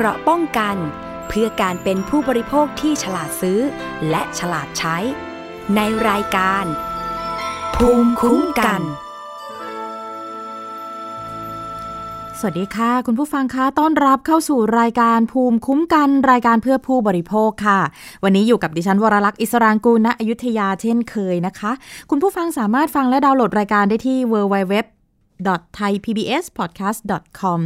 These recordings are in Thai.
เกราะป้องกัน เพื่อการเป็นผู้บริโภคที่ฉลาดซื้อ และฉลาดใช้ ในรายการ ภูมิคุ้มกัน สวัสดีค่ะ คุณผู้ฟังคะต้อนรับเข้าสู่รายการภูมิคุ้มกันรายการเพื่อผู้บริโภคค่ะ วันนี้อยู่กับดิฉันวรลักษ์อิสรางกูลณอยุธยาเช่นเคยนะคะ คุณผู้ฟังสามารถฟังและดาวน์โหลดรายการได้ที่ www www.thaipbspodcast.com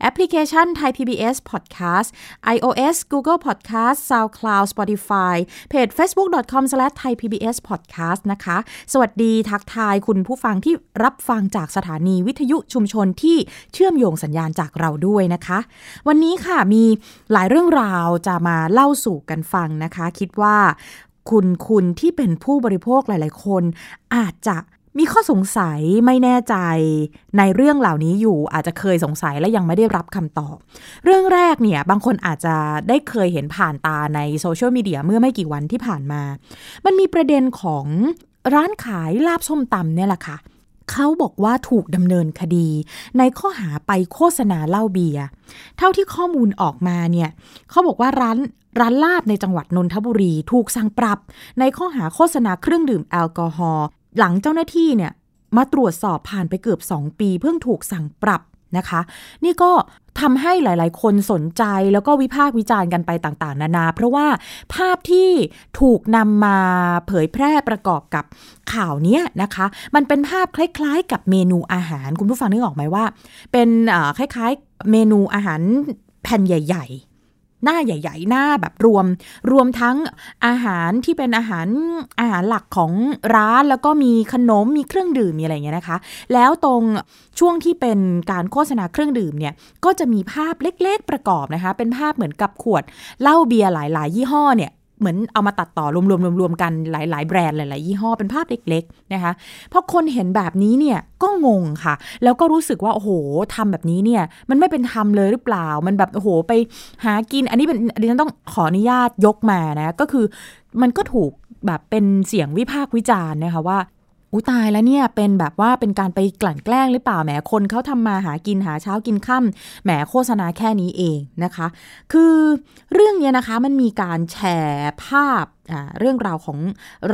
แอปพลิเคชัน Thai PBS Podcast iOS Google Podcast SoundCloud Spotify เพจ facebook.com/thaipbspodcast นะคะ สวัสดีทักทายคุณผู้ฟังที่รับฟังจากสถานีวิทยุชุมชนที่เชื่อมโยงสัญญาณจากเราด้วยนะคะ วันนี้ค่ะมีหลายเรื่องราวจะมาเล่าสู่กันฟังนะคะ คิดว่าคุณคุณที่เป็นผู้บริโภคหลาย ๆ คน อาจจะ มีข้อสงสัยไม่แน่ใจในเรื่องเหล่านี้อยู่อาจจะเคยสงสัยและยังไม่ได้รับคำตอบ เรื่องแรกเนี่ยบางคนอาจจะได้เคยเห็นผ่านตาในโซเชียลมีเดียเมื่อไม่กี่วันที่ผ่านมา มันมีประเด็นของร้านขายลาบส้มตำเนี่ยแหละค่ะเขาบอกว่าถูกดำเนินคดี ในข้อหาไปโฆษณาเหล้าเบียร์เท่าที่ข้อมูลออกมาเนี่ยเขาบอกว่าร้านร้านลาบในจังหวัดนนทบุรี ถูกสั่งปรับ ในข้อหาโฆษณาเครื่องดื่มแอลกอฮอล์ หลังเจ้าหน้าที่เนี่ยมาตรวจสอบผ่านไปเกือบ 2 ปี เพิ่งถูกสั่งปรับนะคะ นี่ก็ทำให้หลายๆ คนสนใจแล้วก็วิพากษ์วิจารณ์กันไปต่างๆ นานา เพราะว่าภาพที่ถูกนำมาเผยแพร่ประกอบกับข่าวนี้นะคะ มันเป็นภาพคล้ายๆ กับเมนูอาหาร คุณผู้ฟังนึกออกไหมว่า เป็นคล้ายๆเมนูอาหารแผ่นใหญ่ หน้าใหญ่ ๆ หน้าแบบรวม รวมทั้งอาหารที่เป็นอาหารอาหารหลักของร้านแล้วก็มีขนมมีเครื่องดื่มมีอะไรเงี้ยนะคะ แล้วตรงช่วงที่เป็นการโฆษณาเครื่องดื่มเนี่ยก็จะมีภาพเล็กๆประกอบนะคะ เป็นภาพเหมือนกับขวดเหล้าเบียร์หลาย ๆ ยี่ห้อเนี่ย เหมือนเอามาตัดต่อรวมๆรวมๆกันหลาย ๆ แบรนด์หลาย ๆ ยี่ห้อเป็นภาพเล็ก ๆ นะคะพอคนเห็นแบบนี้เนี่ยก็งงค่ะ แล้วก็รู้สึกว่า โอ้โหทำแบบนี้เนี่ย มันไม่เป็นธรรมเลยหรือเปล่า มันแบบ โอ้โห ไปหากิน อันนี้เป็นดิฉันต้องขออนุญาตยกมานะ ก็คือมันก็ถูกแบบเป็นเสียงวิพากษ์วิจารณ์นะคะว่า อุ้ตายแล้วเนี่ยเป็นแบบว่าเป็นการไปกลั่นแกล้งหรือเปล่าแหมคนเขาทำมาหากินหาเช้ากินค่าแหมโฆษณาแค่นี้เองนะคะ คือเรื่องนี้นะคะมันมีการแชร์ภาพ เรื่องราวของ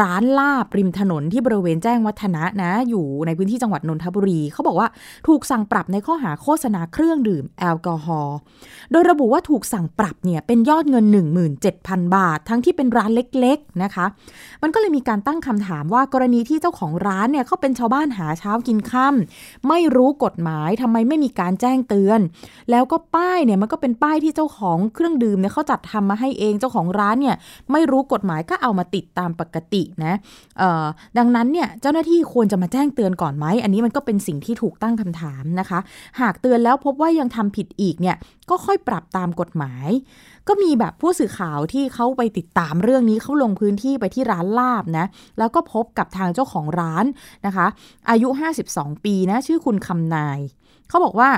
ร้านลาบริมถนนที่บริเวณแจ้งวัฒนะนะ อยู่ในพื้นที่จังหวัดนนทบุรี เขาบอกว่าถูกสั่งปรับในข้อหาโฆษณาเครื่องดื่มแอลกอฮอล์โดยระบุว่าถูกสั่งปรับเนี่ยเป็นยอดเงิน 17,000 บาท ทั้งที่เป็นร้านเล็กๆนะคะ มันก็เลยมีการตั้งคำถามว่ากรณีที่เจ้าของร้านเนี่ยเขาเป็นชาวบ้านหาเช้ากินค่ำไม่รู้กฎหมายทำไมไม่มีการแจ้งเตือน แล้วก็ป้ายเนี่ยมันก็เป็นป้ายที่เจ้าของเครื่องดื่มเนี่ยเขาจัดทำมาให้เองเจ้าของร้านเนี่ยไม่รู้กฎหมายก็เอามาติดตามปกตินะดังนั้นเนี่ยเจ้าหน้าที่ควรจะมาแจ้งเตือนก่อนไหม อันนี้มันก็เป็นสิ่งที่ถูกตั้งคำถามนะคะ หากเตือนแล้วพบว่ายังทำผิดอีกเนี่ยก็ค่อยปรับตามกฎหมาย ก็มีแบบผู้สื่อข่าวที่เขาไปติดตามเรื่องนี้เขาลงพื้นที่ไปที่ร้านลาบนะแล้วก็พบกับทางเจ้าของร้านนะคะ อายุ 52 ปีนะชื่อคุณคำนายเขาบอกว่า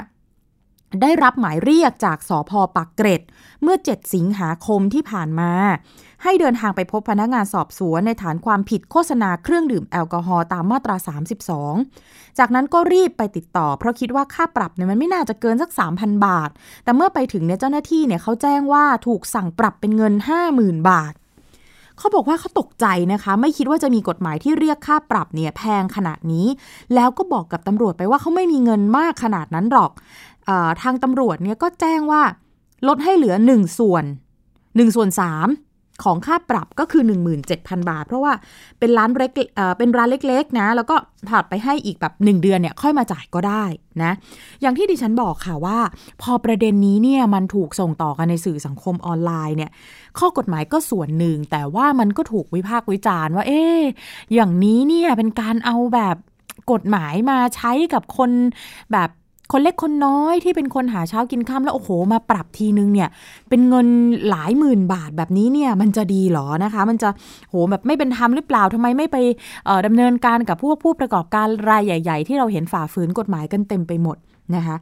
ได้รับหมายเรียกจากสอพอปักเกร็ด เมื่อ 7 สิงหาคมที่ผ่านมา ให้เดินทางไปพบพนักงานสอบสวนในฐานความผิดโฆษณาเครื่องดื่มแอลกอฮอล์ตามมาตรา 32 จากนั้นก็รีบไปติดต่อ เพราะคิดว่าค่าปรับเนี่ยมันไม่น่าจะเกินสัก 3,000 บาท แต่เมื่อไปถึงเนี่ยเจ้าหน้าที่เนี่ยเขาแจ้งว่าถูกสั่งปรับเป็นเงิน 50,000 บาทเขาบอกว่าเขาตกใจนะคะ ไม่คิดว่าจะมีกฎหมายที่เรียกค่าปรับเนี่ยแพงขนาดนี้ แล้วก็บอกกับตำรวจไปว่าเขาไม่มีเงินมากขนาดนั้นหรอก ทางตำรวจเนี่ยก็แจ้งว่าลดให้เหลือ 1 ส่วน 1 ส่วน 3 ของค่าปรับก็คือ 17,000 บาท เพราะว่าเป็นร้านเล็กเป็นร้านเล็กๆนะ แล้วก็ผัดไปให้อีกแบบ 1 เดือนเนี่ยค่อยมาจ่ายก็ได้นะ อย่างที่ดิฉันบอกค่ะว่า พอประเด็นนี้เนี่ยมันถูกส่งต่อกันในสื่อสังคมออนไลน์เนี่ยข้อกฎหมายก็ส่วนหนึ่ง แต่ว่ามันก็ถูกวิพากษ์วิจารณ์ว่า เอ๊อย่างนี้เนี่ยเป็นการเอาแบบกฎหมายมาใช้กับคนแบบ คนเล็กคนน้อยที่เป็นคนหาเช้ากินข้ามแล้วโอ้โห มาปรับทีนึงเนี่ยเป็นเงินหลายหมื่นบาทแบบนี้เนี่ยมันจะดีหรอนะคะ มันจะโหแบบไม่เป็นธรรมหรือเปล่าทำไมไม่ไปดำเนินการกับพวกผู้ประกอบการรายใหญ่ ๆ ที่เราเห็นฝ่าฝืนกฎหมายกันเต็มไปหมดนะคะ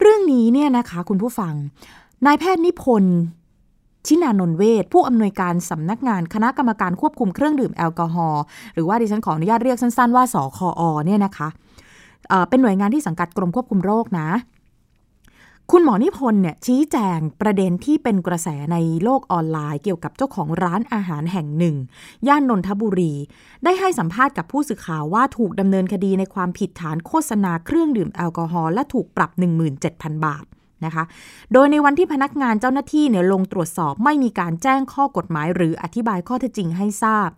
เรื่องนี้เนี่ยนะคะคุณผู้ฟังนายแพทย์นิพนธ์ชินานนเวทผู้อำนวยการสำนักงานคณะกรรมการควบคุมเครื่องดื่มแอลกอฮอล์หรือว่าดิฉันขออนุญาตเรียกสั้นๆว่าสคอเนี่ยนะคะ เป็นหน่วยงานที่สังกัดกรมควบคุมโรคนะ คุณหมอนิพนธ์เนี่ยชี้แจงประเด็นที่เป็นกระแสในโลกออนไลน์ เกี่ยวกับเจ้าของร้านอาหารแห่งหนึ่ง ย่านนนทบุรี ได้ให้สัมภาษณ์กับผู้สื่อข่าวว่าถูกดำเนินคดีในความผิดฐานโฆษณาเครื่องดื่มแอลกอฮอล์และถูกปรับ 17,000 บาท นะคะ โดยในวันที่พนักงานเจ้าหน้าที่เนี่ยลงตรวจสอบไม่มีการแจ้งข้อกฎหมายหรืออธิบายข้อเท็จจริงให้ทราบ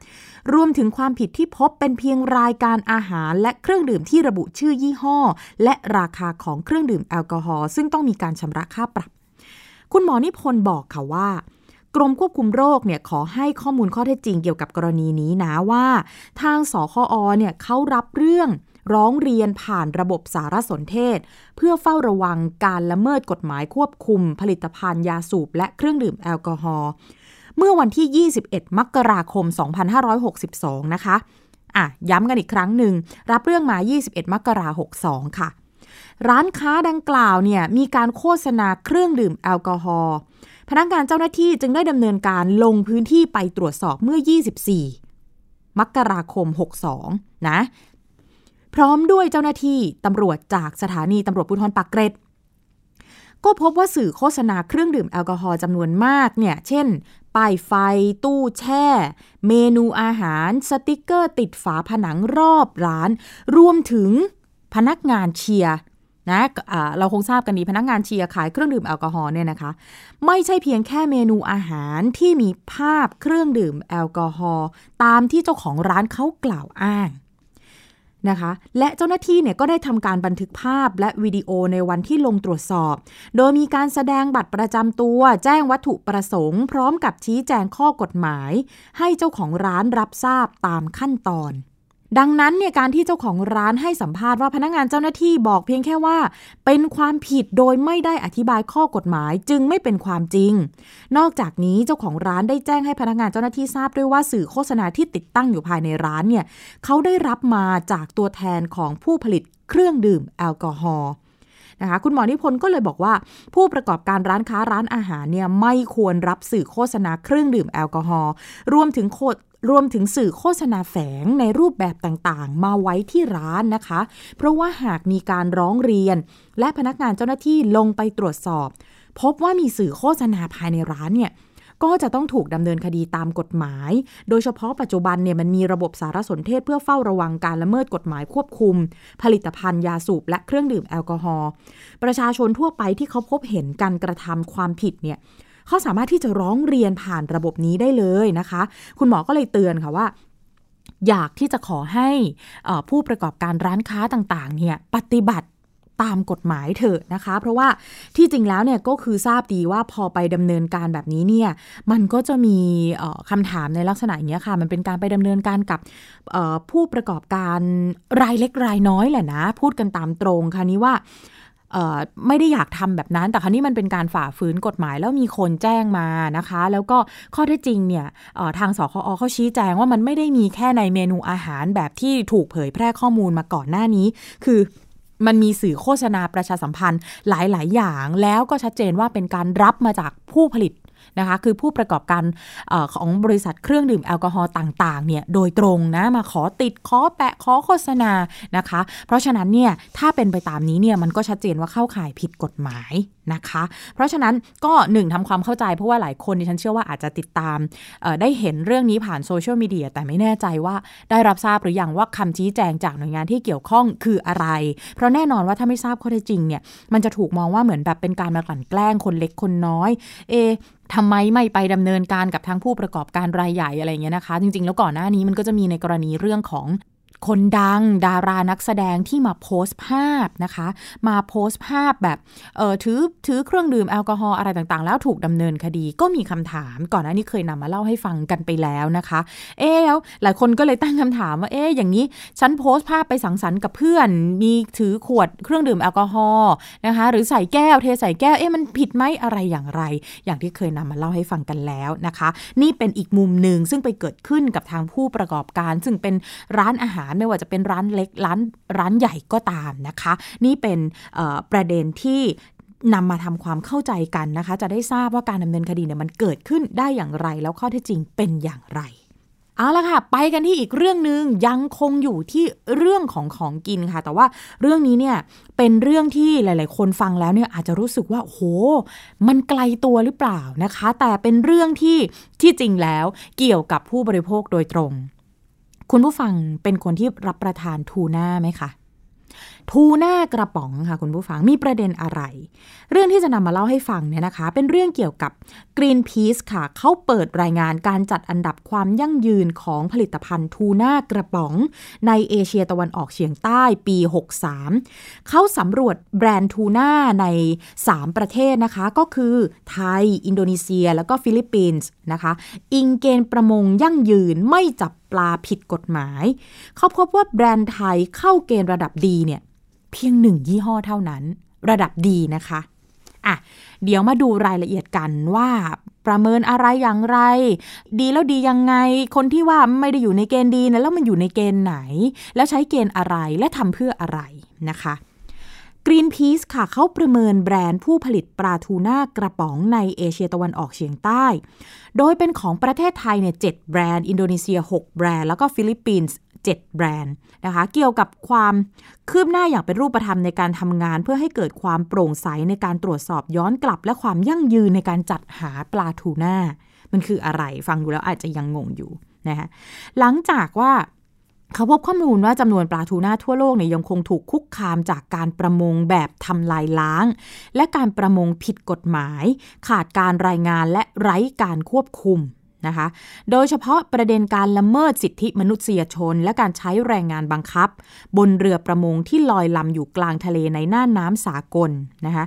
รวมถึงความผิดที่พบเป็นเพียงรายการอาหารและเครื่องดื่มที่ระบุชื่อยี่ห้อ และราคาของเครื่องดื่มแอลกอฮอล์ซึ่งต้องมีการชำระค่าปรับ คุณหมอนิพนธ์บอกค่ะว่ากรมควบคุมโรคเนี่ยขอให้ข้อมูลข้อเท็จจริงเกี่ยวกับกรณีนี้นะว่า ทางสคอเนี่ยเขารับเรื่อง ร้องเรียนผ่านระบบสารสนเทศ เพื่อเฝ้าระวังการละเมิดกฎหมายควบคุม ผลิตภัณฑ์ยาสูบและเครื่องดื่มแอลกอฮอล์เมื่อวันที่ 21 มกราคม 2562 นะคะอะย้ำกันอีกครั้งหนึ่ง รับเรื่องมา 21 มกราคม 62 ค่ะ ร้านค้าดังกล่าวเนี่ยมีการโฆษณาเครื่องดื่มแอลกอฮอล์พนักงานเจ้าหน้าที่จึงได้ดำเนินการลงพื้นที่ไปตรวจสอบเมื่อ 24 มกราคม 62 นะ พร้อมด้วยเจ้าหน้าที่ตำรวจจากสถานีตำรวจภูธรปากเกร็ด ก็พบว่าสื่อโฆษณาเครื่องดื่มแอลกอฮอล์จำนวนมากเนี่ย เช่น ป้ายไฟ ตู้แช่ เมนูอาหาร สติกเกอร์ติดฝาผนังรอบร้าน รวมถึงพนักงานเชียร์นะคะเราคงทราบกันดีพนักงานเชียร์ขายเครื่องดื่มแอลกอฮอล์เนี่ยนะคะ ไม่ใช่เพียงแค่เมนูอาหารที่มีภาพเครื่องดื่มแอลกอฮอล์ตามที่เจ้าของร้านเขากล่าวอ้าง นะคะ และเจ้าหน้าที่เนี่ยก็ได้ทำการบันทึกภาพและวิดีโอในวันที่ลงตรวจสอบ โดยมีการแสดงบัตรประจำตัว แจ้งวัตถุประสงค์ พร้อมกับชี้แจงข้อกฎหมาย ให้เจ้าของร้านรับทราบตามขั้นตอน ดังนั้นเนี่ยการที่เจ้าของร้านให้สัมภาษณ์ว่าพนักงานเจ้าหน้าที่บอกเพียงแค่ว่า เป็นความผิดโดยไม่ได้อธิบายข้อกฎหมายจึงไม่เป็นความจริง นอกจากนี้เจ้าของร้านได้แจ้งให้พนักงานเจ้าหน้าที่ทราบด้วยว่าสื่อโฆษณาที่ติดตั้งอยู่ภายในร้านเนี่ยเขาได้รับมาจากตัวแทนของผู้ผลิตเครื่องดื่มแอลกอฮอล์นะคะคุณหมอนิพนธ์ก็เลยบอกว่า ผู้ประกอบการร้านค้าร้านอาหารเนี่ยไม่ควรรับสื่อโฆษณาเครื่องดื่มแอลกอฮอล์รวมถึงโค รวมถึงสื่อโฆษณาแฝงในรูปแบบต่างๆ มาไว้ที่ร้านนะคะ เพราะว่าหากมีการร้องเรียน และพนักงานเจ้าหน้าที่ลงไปตรวจสอบ พบว่ามีสื่อโฆษณาภายในร้านเนี่ยก็จะต้องถูกดำเนินคดีตามกฎหมาย โดยเฉพาะปัจจุบันเนี่ยมันมีระบบสารสนเทศเพื่อเฝ้าระวังการละเมิดกฎหมายควบคุม ผลิตภัณฑ์ยาสูบและเครื่องดื่มแอลกอฮอล์ ประชาชนทั่วไปที่เขาพบเห็นการกระทำความผิดเนี่ย เขาสามารถที่จะร้องเรียนผ่านระบบนี้ได้เลยนะคะ คุณหมอก็เลยเตือนค่ะว่าอยากที่จะขอให้ผู้ประกอบการร้านค้าต่างๆเนี่ยปฏิบัติตามกฎหมายเถอะนะคะ เพราะว่าที่จริงแล้วเนี่ยก็คือทราบดีว่าพอไปดำเนินการแบบนี้เนี่ยมันก็จะมีคำถามในลักษณะอย่างนี้ค่ะ มันเป็นการไปดำเนินการกับผู้ประกอบการรายเล็กรายน้อยแหละนะ พูดกันตามตรงค่ะนี้ว่า ไม่ได้อยากทำแบบนั้น แต่ครั้นี้มันเป็นการฝ่าฝืนกฎหมายแล้วมีคนแจ้งมานะคะ แล้วก็ข้อเท็จจริงเนี่ยทางสคอเขาชี้แจงว่ามันไม่ได้มีแค่ในเมนูอาหารแบบที่ถูกเผยแพร่ข้อมูลมาก่อนหน้านี้ คือมันมีสื่อโฆษณาประชาสัมพันธ์หลาย ๆ อย่าง แล้วก็ชัดเจนว่าเป็นการรับมาจากผู้ผลิต นะคะ คือผู้ประกอบการอของบริษัทเครื่องดื่มแอลกอฮอล์ต่างๆเนี่ยโดยตรงนะมาขอติดขอแปะขอโฆษณานะคะ เพราะฉะนั้นเนี่ยถ้าเป็นไปตามนี้เนี่ยมันก็ชัดเจนว่าเข้าข่ายผิดกฎหมาย นะคะ เพราะฉะนั้นก็หนึ่งทำความเข้าใจเพราะว่าหลายคนดิฉันเชื่อว่าอาจจะติดตามได้เห็นเรื่องนี้ผ่านโซเชียลมีเดียแต่ไม่แน่ใจว่าได้รับทราบหรือยังว่าคำชี้แจงจากหน่วยงานที่เกี่ยวข้องคืออะไร เพราะแน่นอนว่าถ้าไม่ทราบข้อเท็จจริงเนี่ยมันจะถูกมองว่าเหมือนแบบเป็นการมากลั่นแกล้งคนเล็กคนน้อย เอทำไมไม่ไปดำเนินการกับทางผู้ประกอบการรายใหญ่อะไรเงี้ยนะคะ จริง ๆ แล้วก่อนหน้านี้มันก็จะมีในกรณีเรื่องของ คนดังดารานักแสดงที่มาโพสต์ภาพนะคะ มาโพสต์ภาพแบบเออถือถือเครื่องดื่มแอลกอฮอล์อะไรต่างๆ แล้วถูกดำเนินคดีก็มีคำถาม ก่อนหน้านี้เคยนำมาเล่าให้ฟังกันไปแล้วนะคะ เอ๊แล้วหลายคนก็เลยตั้งคำถามว่าเอ๊อย่างนี้ฉันโพสต์ภาพไปสังสรรค์กับเพื่อน มีถือขวดเครื่องดื่มแอลกอฮอล์นะคะ หรือใส่แก้วเทใส่แก้วเอ๊มันผิดไหมอะไรอย่างไร อย่างที่เคยนำมาเล่าให้ฟังกันแล้วนะคะ นี่เป็นอีกมุมหนึ่งซึ่งไปเกิดขึ้นกับทางผู้ประกอบการ ซึ่งเป็นร้านอาหารไม่ว่าจะเป็นร้านเล็กร้านร้านใหญ่ก็ตามนะคะ นี่เป็นประเด็นที่นำมาทำความเข้าใจกันนะคะ จะได้ทราบว่าการดำเนินคดีเนี่ยมันเกิดขึ้นได้อย่างไร แล้วข้อเท็จจริงเป็นอย่างไรเอาละค่ะ ไปกันที่อีกเรื่องหนึ่งยังคงอยู่ที่เรื่องของของกินค่ะ แต่ว่าเรื่องนี้เนี่ยเป็นเรื่องที่หลาย ๆ คนฟังแล้วเนี่ยอาจจะรู้สึกว่าโห มันไกลตัวหรือเปล่านะคะ แต่เป็นเรื่องที่ที่จริงแล้วเกี่ยวกับผู้บริโภคโดยตรง คุณผู้ฟังเป็นคนที่รับประทานทูน่าไหมคะทูน่ากระป๋องค่ะคุณผู้ฟังมีประเด็นอะไร เรื่องที่จะนำมาเล่าให้ฟังเนี่ยนะคะ เป็นเรื่องเกี่ยวกับ Greenpeace ค่ะ เขาเปิดรายงานการจัดอันดับความยั่งยืนของผลิตภัณฑ์ทูน่ากระป๋อง ในเอเชียตะวันออกเฉียงใต้ปี 63 เขาสำรวจแบรนด์ทูน่าใน 3 ประเทศนะคะ ก็คือไทย อินโดนีเซีย แล้วก็ฟิลิปปินส์นะคะ อิงเกณฑ์ประมงยั่งยืนไม่จับปลาผิดกฎหมาย เขาพบว่าแบรนด์ไทยเข้าเกณฑ์ระดับดีเนี่ยเพียงหนึ่งยี่ห้อเท่านั้น ระดับดีนะคะอะเดี๋ยวมาดูรายละเอียดกันว่าประเมินอะไรอย่างไร ดีแล้วดียังไง คนที่ว่าไม่ได้อยู่ในเกณฑ์ดีนะแล้วมันอยู่ในเกณฑ์ไหน แล้วใช้เกณฑ์อะไรและทำเพื่ออะไรนะคะ Greenpeace ค่ะเขาประเมินแบรนด์ผู้ผลิตปลาทูน่ากระป๋องในเอเชียตะวันออกเฉียงใต้ โดยเป็นของประเทศไทยเนี่ย7แบรนด์ อินโดนีเซีย 6 แบรนด์ แล้วก็ฟิลิปปินส์7แบรนด์นะคะเกี่ยวกับความคืบหน้าอย่างเป็นรูปธรรมในการทำงาน เพื่อให้เกิดความโปร่งใสในการตรวจสอบย้อนกลับ และความยั่งยืนในการจัดหาปลาทูน่า มันคืออะไรฟังดูแล้วอาจจะยังงงอยู่นะคะหลังจากว่า เขาพบข้อมูลว่าจำนวนปลาทูน่าทั่วโลกเนี่ยยังคงถูกคุกคามจากการประมงแบบทำลายล้าง และการประมงผิดกฎหมาย ขาดการรายงานและไร้การควบคุมนะคะ โดยเฉพาะประเด็นการละเมิดสิทธิมนุษยชน และการใช้แรงงานบังคับ บนเรือประมงที่ลอยลำอยู่กลางทะเลในน่านน้ำสากลนะคะ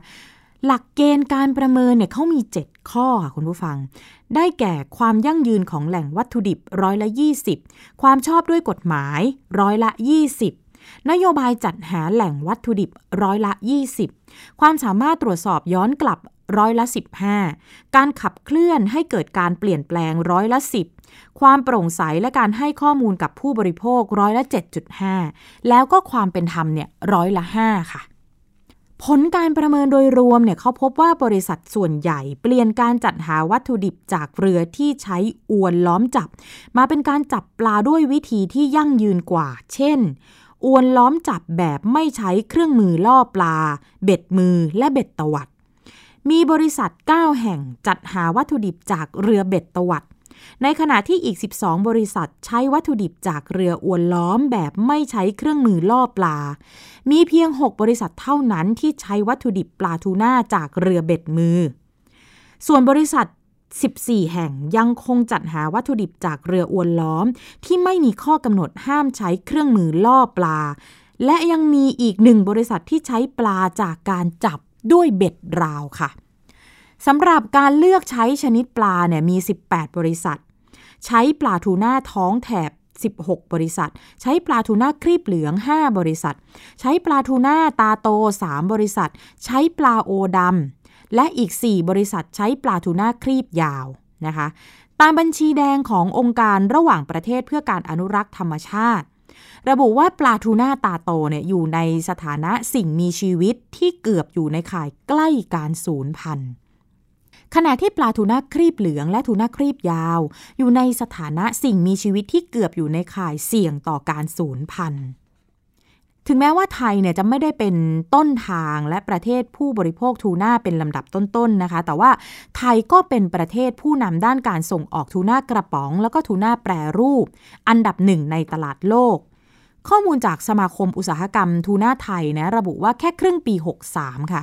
หลักเกณฑ์การประเมินเนี่ยเขามี 7 ข้อค่ะคุณผู้ฟัง ได้แก่ความยั่งยืนของแหล่งวัตถุดิบร้อยละ 20 ความชอบด้วยกฎหมายร้อยละ 20 นโยบายจัดหาแหล่งวัตถุดิบร้อยละ 20 ความสามารถตรวจสอบย้อนกลับร้อยละ 15 การขับเคลื่อนให้เกิดการเปลี่ยนแปลงร้อยละ 10 ความโปร่งใสและการให้ข้อมูลกับผู้บริโภคร้อยละ 7.5 แล้วก็ความเป็นธรรมเนี่ยร้อยละ 5 ค่ะ ผลการประเมินโดยรวมเนี่ยเขาพบว่าบริษัทส่วนใหญ่ เปลี่ยนการจัดหาวัตถุดิบจากเรือที่ใช้อวนล้อมจับ มาเป็นการจับปลาด้วยวิธีที่ยั่งยืนกว่า เช่น อวนล้อมจับแบบไม่ใช้เครื่องมือล่อปลา เบ็ดมือและเบ็ดตวัด มีบริษัท 9 แห่งจัดหาวัตถุดิบจากเรือเบ็ดตวัด ในขณะที่อีก 12 บริษัทใช้วัตถุดิบจากเรืออวนล้อมแบบไม่ใช้เครื่องมือล่อปลา มีเพียง 6 บริษัทเท่านั้นที่ใช้วัตถุดิบปลาทูน่าจากเรือเบ็ดมือ ส่วนบริษัท 14 แห่งยังคงจัดหาวัตถุดิบจากเรืออวนล้อม ที่ไม่มีข้อกำหนดห้ามใช้เครื่องมือล่อปลา และยังมีอีกหนึ่งบริษัทที่ใช้ปลาจากการจับด้วยเบ็ดราวค่ะ สำหรับการเลือกใช้ชนิดปลาเนี่ยมี 18 บริษัท ใช้ปลาทูน่าท้องแถบ 16 บริษัท ใช้ปลาทูน่าครีบเหลือง 5 บริษัท ใช้ปลาทูน่าตาโต 3 บริษัท ใช้ปลาโอดำและอีก 4 บริษัทใช้ปลาทูน่าครีบยาวนะคะตามบัญชีแดงขององค์การระหว่างประเทศเพื่อการอนุรักษ์ธรรมชาติ ระบุว่าปลาทูน่าตาโตเนี่ยอยู่ในสถานะสิ่งมีชีวิตที่เกือบอยู่ในข่ายใกล้การสูญพันธุ์ ขณะที่ปลาทูน่าครีบเหลืองและทูน่าครีบยาว อยู่ในสถานะสิ่งมีชีวิตที่เกือบอยู่ในข่ายเสี่ยงต่อการสูญพันธุ์ถึงแม้ว่าไทยเนี่ยจะไม่ได้เป็นต้นทางและประเทศผู้บริโภคทูน่าเป็นลำดับต้นๆนนะคะ แต่ว่าไทยก็เป็นประเทศผู้นำด้านการส่งออกทูน่ากระป๋อง แล้วก็ทูน่าแปรรูป อันดับหนึ่งในตลาดโลก ข้อมูลจากสมาคมอุตสาหกรรมทูน่าไทยนะระบุว่าแค่ครึ่งปี 63 ค่ะ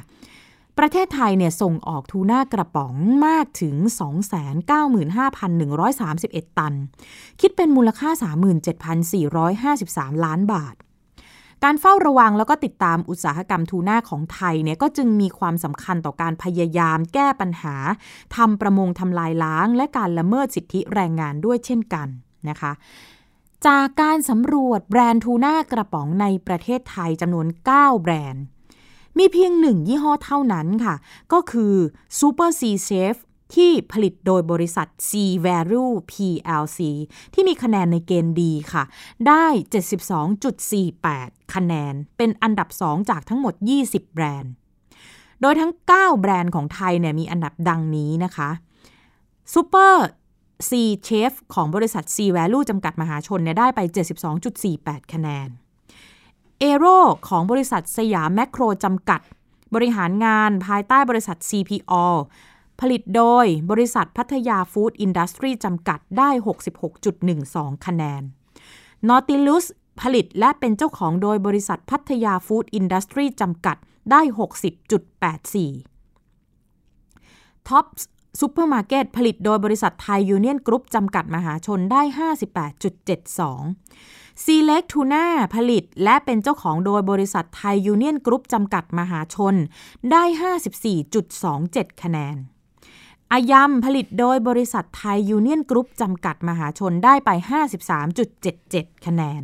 ประเทศไทยเนี่ยส่งออกทูน่ากระป๋องมากถึง 295,131 ตัน คิดเป็นมูลค่า 37,453 ล้านบาท การเฝ้าระวังแล้วก็ติดตามอุตสาหกรรมทูน่าของไทยเนี่ยก็จึงมีความสำคัญต่อการพยายามแก้ปัญหาทำประมงทำลายล้าง และการละเมิดสิทธิแรงงานด้วยเช่นกันนะคะจากการสำรวจแบรนด์ทูน่ากระป๋องในประเทศไทยจำนวน 9 แบรนด์ มีเพียงหนึ่งยี่ห้อเท่านั้นค่ะ ก็คือ Super Sea Chef ที่ผลิตโดยบริษัท C Value PLC ที่มีคะแนนในเกณฑ์ดีค่ะ ได้ 72.48 คะแนน เป็นอันดับ 2 จากทั้งหมด 20 แบรนด์ โดยทั้ง 9 แบรนด์ของไทยเนี่ยมีอันดับดังนี้นะคะ Super C Chef ของบริษัท C Value จำกัดมหาชนเนี่ยได้ไป 72.48 คะแนน เอโรของบริษัทสยามแมคโครจำกัด บริหารงานภายใต้บริษัท CPO ผลิตโดยบริษัทพัทยาฟู้ดอินดัสทรีจำกัดได้ 66.12 คะแนน นอติลุสผลิตและเป็นเจ้าของโดยบริษัทพัทยาฟู้ดอินดัสทรีจำกัดได้ 60.84ท็อปซูเปอร์มาร์เก็ตผลิตโดยบริษัทไทยยูเนียนกรุ๊ปจำกัดมหาชนได้ 58.72 ซีเล็กทูน่าผลิตและเป็นเจ้าของโดยบริษัทไทยยูเนียนกรุ๊ปจำกัดมหาชน ได้ 54.27 คะแนนอายัมผลิตโดยบริษัทไทยยูเนียนกรุ๊ปจำกัดมหาชนได้ไป 53.77 คะแนน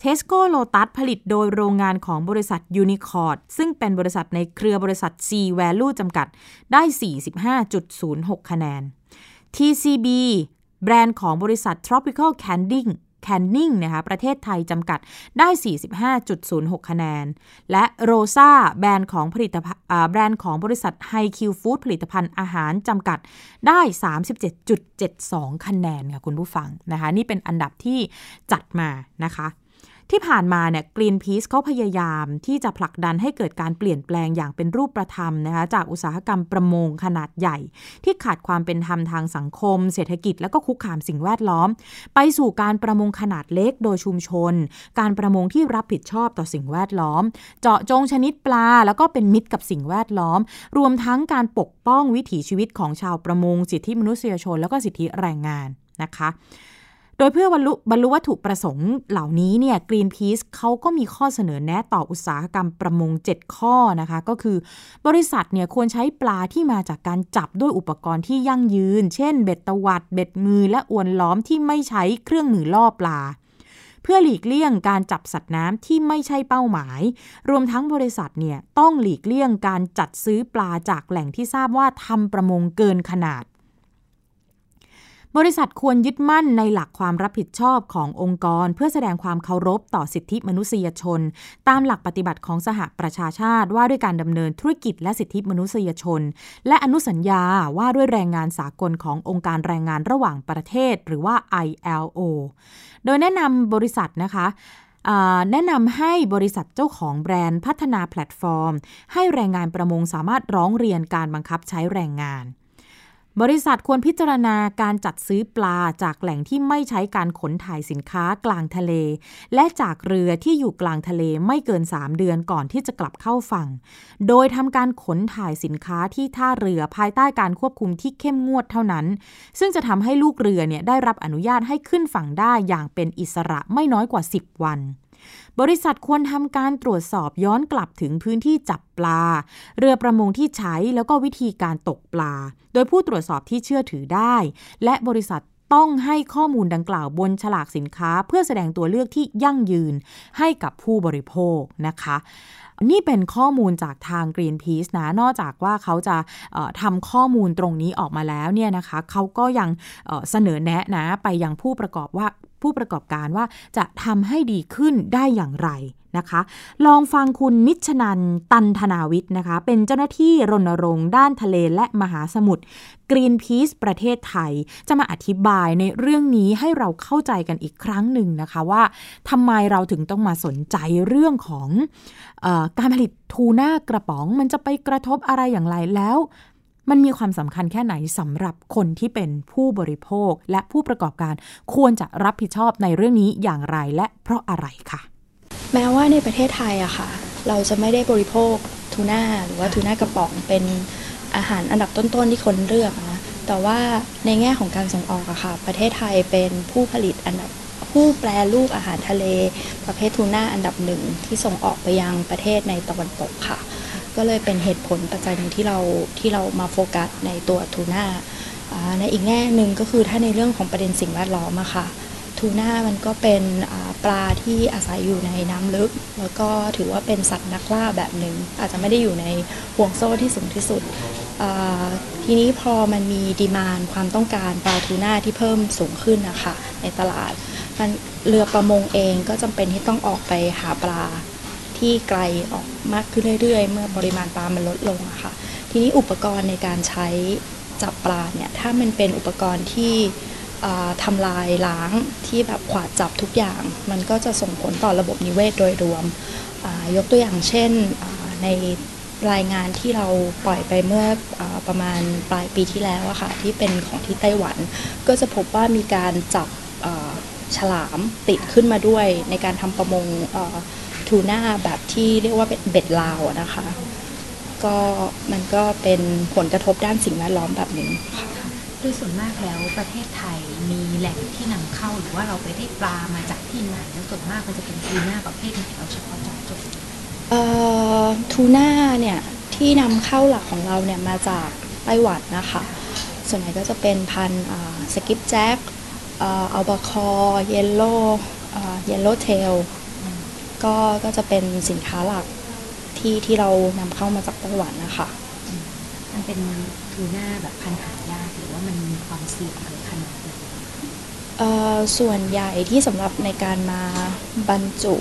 เทสโก้โลตัสผลิตโดยโรงงานของบริษัทยูนิคอร์ดซึ่งเป็นบริษัทในเครือบริษัท Sea Value จำกัดได้ 45.06 คะแนน TCB แบรนด์ของบริษัท Tropical Canning แคนนิงนะคะประเทศไทยจำกัดได้ 45.06 คะแนน และโรซาแบรนด์ของผลิตภัณฑ์แบรนด์ของบริษัทไฮคิวฟู้ดผลิตภัณฑ์อาหารจำกัดได้ 37.72 คะแนนค่ะคุณผู้ฟังนะคะ นี่เป็นอันดับที่จัดมานะคะ ที่ผ่านมาเนี่ยกรีนพีซเขาพยายามที่จะผลักดันให้เกิดการเปลี่ยนแปลงอย่างเป็นรูปประธรรมนะคะจากอุตสาหกรรมประมงขนาดใหญ่ ที่ขาดความเป็นธรรมทางสังคม เศรษฐกิจและก็คุกคามสิ่งแวดล้อม ไปสู่การประมงขนาดเล็กโดยชุมชน การประมงที่รับผิดชอบต่อสิ่งแวดล้อม เจาะจงชนิดปลา แล้วก็เป็นมิตรกับสิ่งแวดล้อม รวมทั้งการปกป้องวิถีชีวิตของชาวประมงสิทธิมนุษยชน แล้วก็สิทธิแรงงานนะคะ โดยเพื่อบรรลุบรรลุวัตถุประสงค์เหล่านี้เนี่ยกรีนพีซเขาก็มีข้อเสนอแนะต่ออุตสาหกรรมประมง 7 ข้อนะคะ ก็คือบริษัทเนี่ยควรใช้ปลาที่มาจากการจับด้วยอุปกรณ์ที่ยั่งยืน เช่น เบ็ดตวัด เบ็ดมือและอวนล้อมที่ไม่ใช้เครื่องมือล่อปลา เพื่อหลีกเลี่ยงการจับสัตว์น้ำที่ไม่ใช่เป้าหมาย รวมทั้งบริษัทเนี่ยต้องหลีกเลี่ยงการจัดซื้อปลาจากแหล่งที่ทราบว่าทำประมงเกินขนาด บริษัทควรยึดมั่นในหลักความรับผิดชอบขององค์กร เพื่อแสดงความเคารพต่อสิทธิมนุษยชน ตามหลักปฏิบัติของสหประชาชาติว่าด้วยการดำเนินธุรกิจและสิทธิมนุษยชน และอนุสัญญาว่าด้วยแรงงานสากลขององค์การแรงงานระหว่างประเทศ หรือว่า ILO โดยแนะนำบริษัทนะคะแนะนำให้บริษัทเจ้าของแบรนด์พัฒนาแพลตฟอร์ม ให้แรงงานประมงสามารถร้องเรียนการบังคับใช้แรงงาน บริษัทควรพิจารณาการจัดซื้อปลาจากแหล่งที่ไม่ใช้การขนถ่ายสินค้ากลางทะเล และจากเรือที่อยู่กลางทะเลไม่เกิน 3 เดือนก่อนที่จะกลับเข้าฝั่ง โดยทำการขนถ่ายสินค้าที่ท่าเรือภายใต้การควบคุมที่เข้มงวดเท่านั้น ซึ่งจะทำให้ลูกเรือเนี่ยได้รับอนุญาตให้ขึ้นฝั่งได้อย่างเป็นอิสระไม่น้อยกว่า 10 วัน บริษัทควรทำการตรวจสอบย้อนกลับถึงพื้นที่จับปลา เรือประมงที่ใช้แล้วก็วิธีการตกปลา โดยผู้ตรวจสอบที่เชื่อถือได้ และบริษัทต้องให้ข้อมูลดังกล่าวบนฉลากสินค้า เพื่อแสดงตัวเลือกที่ยั่งยืนให้กับผู้บริโภคนะคะ นี่เป็นข้อมูลจากทาง Greenpeace นะ นอกจากว่าเขาจะทำข้อมูลตรงนี้ออกมาแล้วเนี่ยนะคะ เขาก็ยังเสนอแนะนะไปยังผู้ประกอบว่า ผู้ประกอบการว่าจะทำให้ดีขึ้นได้อย่างไรนะคะ ลองฟังคุณนิชนันตันธนาวิทย์นะคะ เป็นเจ้าหน้าที่รณรงค์ด้านทะเลและมหาสมุทรกรีนพีซประเทศไทย จะมาอธิบายในเรื่องนี้ให้เราเข้าใจกันอีกครั้งหนึ่งนะคะว่าทำไมเราถึงต้องมาสนใจเรื่องของอการผลิตทูน่ากระป๋อง มันจะไปกระทบอะไรอย่างไรแล้ว มันมีความสำคัญแค่ไหนสำหรับคนที่เป็นผู้บริโภค และผู้ประกอบการควรจะรับผิดชอบในเรื่องนี้อย่างไรและเพราะอะไรคะแม้ว่าในประเทศไทยอะค่ะ เราจะไม่ได้บริโภคทูน่าหรือว่าทูน่ากระป๋องเป็นอาหารอันดับต้นๆที่คนเลือกนะแต่ว่าในแง่ของการส่งออกอะค่ะ ประเทศไทยเป็นผู้ผลิตอันดับผู้แปรรูปอาหารทะเล ประเภททูน่าอันดับหนึ่งที่ส่งออกไปยังประเทศในตะวันตกค่ะ ก็เลยเป็นเหตุผลปัจจัยหนึ่งที่เราที่เรามาโฟกัสในตัวทูน่าในอีกแง่หนึ่งก็คือถ้าในเรื่องของประเด็นสิ่งแวดล้อมอะค่ะทูน่ามันก็เป็นปลาที่อาศัยอยู่ในน้ำลึก แล้วก็ถือว่าเป็นสัตว์นักล่าแบบหนึ่ง อาจจะไม่ได้อยู่ในห่วงโซ่ที่สูงที่สุด ทีนี้พอมันมีดีมานความต้องการปลาทูน่าที่เพิ่มสูงขึ้นนะคะในตลาดมันเรือประมงเองก็จำเป็นที่ต้องออกไปหาปลา ที่ไกลออกมากขึ้นเรื่อยๆ เมื่อปริมาณปลามันลดลงอะค่ะ ทีนี้อุปกรณ์ในการใช้จับปลาเนี่ยถ้ามันเป็นอุปกรณ์ที่อ่าทำลายล้างที่แบบขวาดจับทุกอย่าง มันก็จะส่งผลต่อระบบนิเวศโดยรวม ยกตัวอย่างเช่นในรายงานที่เราปล่อยไปเมื่ออประมาณปลายปีที่แล้วอะค่ะที่เป็นของที่ไต้หวัน ก็จะพบว่ามีการจับฉลามติดขึ้นมาด้วยในการทำประมงอ ทูน่าแบบที่เรียกว่าเป็นเบ็ดลาวอะนะคะ ก็มันก็เป็นผลกระทบด้านสิ่งแวดล้อมแบบหนึ่งค่ะโดยส่วนมากแล้วประเทศไทยมีแหล่งที่นำเข้าหรือว่าเราไปได้ปลามาจากที่ไหนแล้วส่วนมากมันจะเป็นทูน่าประเภทไหนเราเฉพาะเจาะจงเอ่อทูน่าเนี่ยที่นำเข้าหลักของเราเนี่ยมาจากไต้หวันนะคะ ส่วนใหญ่ก็จะเป็นพันธุ์ skipjack albacore yellow yellowtail ก็ก็จะเป็นสินค้าหลักที่ที่เรานำเข้ามาจากไต้หวันนะคะมันเป็นทูน่าแบบพันธุ์หายากหรือว่ามันมีความเสี่ยงหรือขนาดไหนเอ่อส่วนใหญ่ที่สำหรับในการมาบรรจุ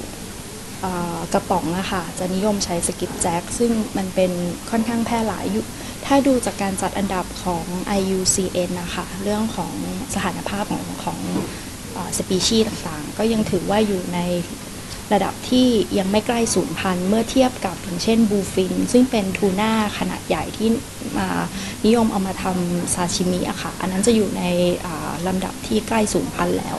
เอ่อกระป๋องอะค่ะจะนิยมใช้สกิปแจ็คซึ่งมันเป็นค่อนข้างแพร่หลายอยู่ถ้าดูจากการจัดอันดับของ IUCN นะคะเรื่องของสถานภาพของของสปีชีส์ต่างๆ ก็ยังถือว่าอยู่ใน ระดับที่ยังไม่ใกล้สูญพันธุ์เมื่อเทียบกับอย่างเช่นบูฟิน ซึ่งเป็นทูน่าขนาดใหญ่ที่มานิยมเอามาทำซาชิมิอะค่ะ อันนั้นจะอยู่ในอ่าลำดับที่ใกล้สูญพันธุ์แล้ว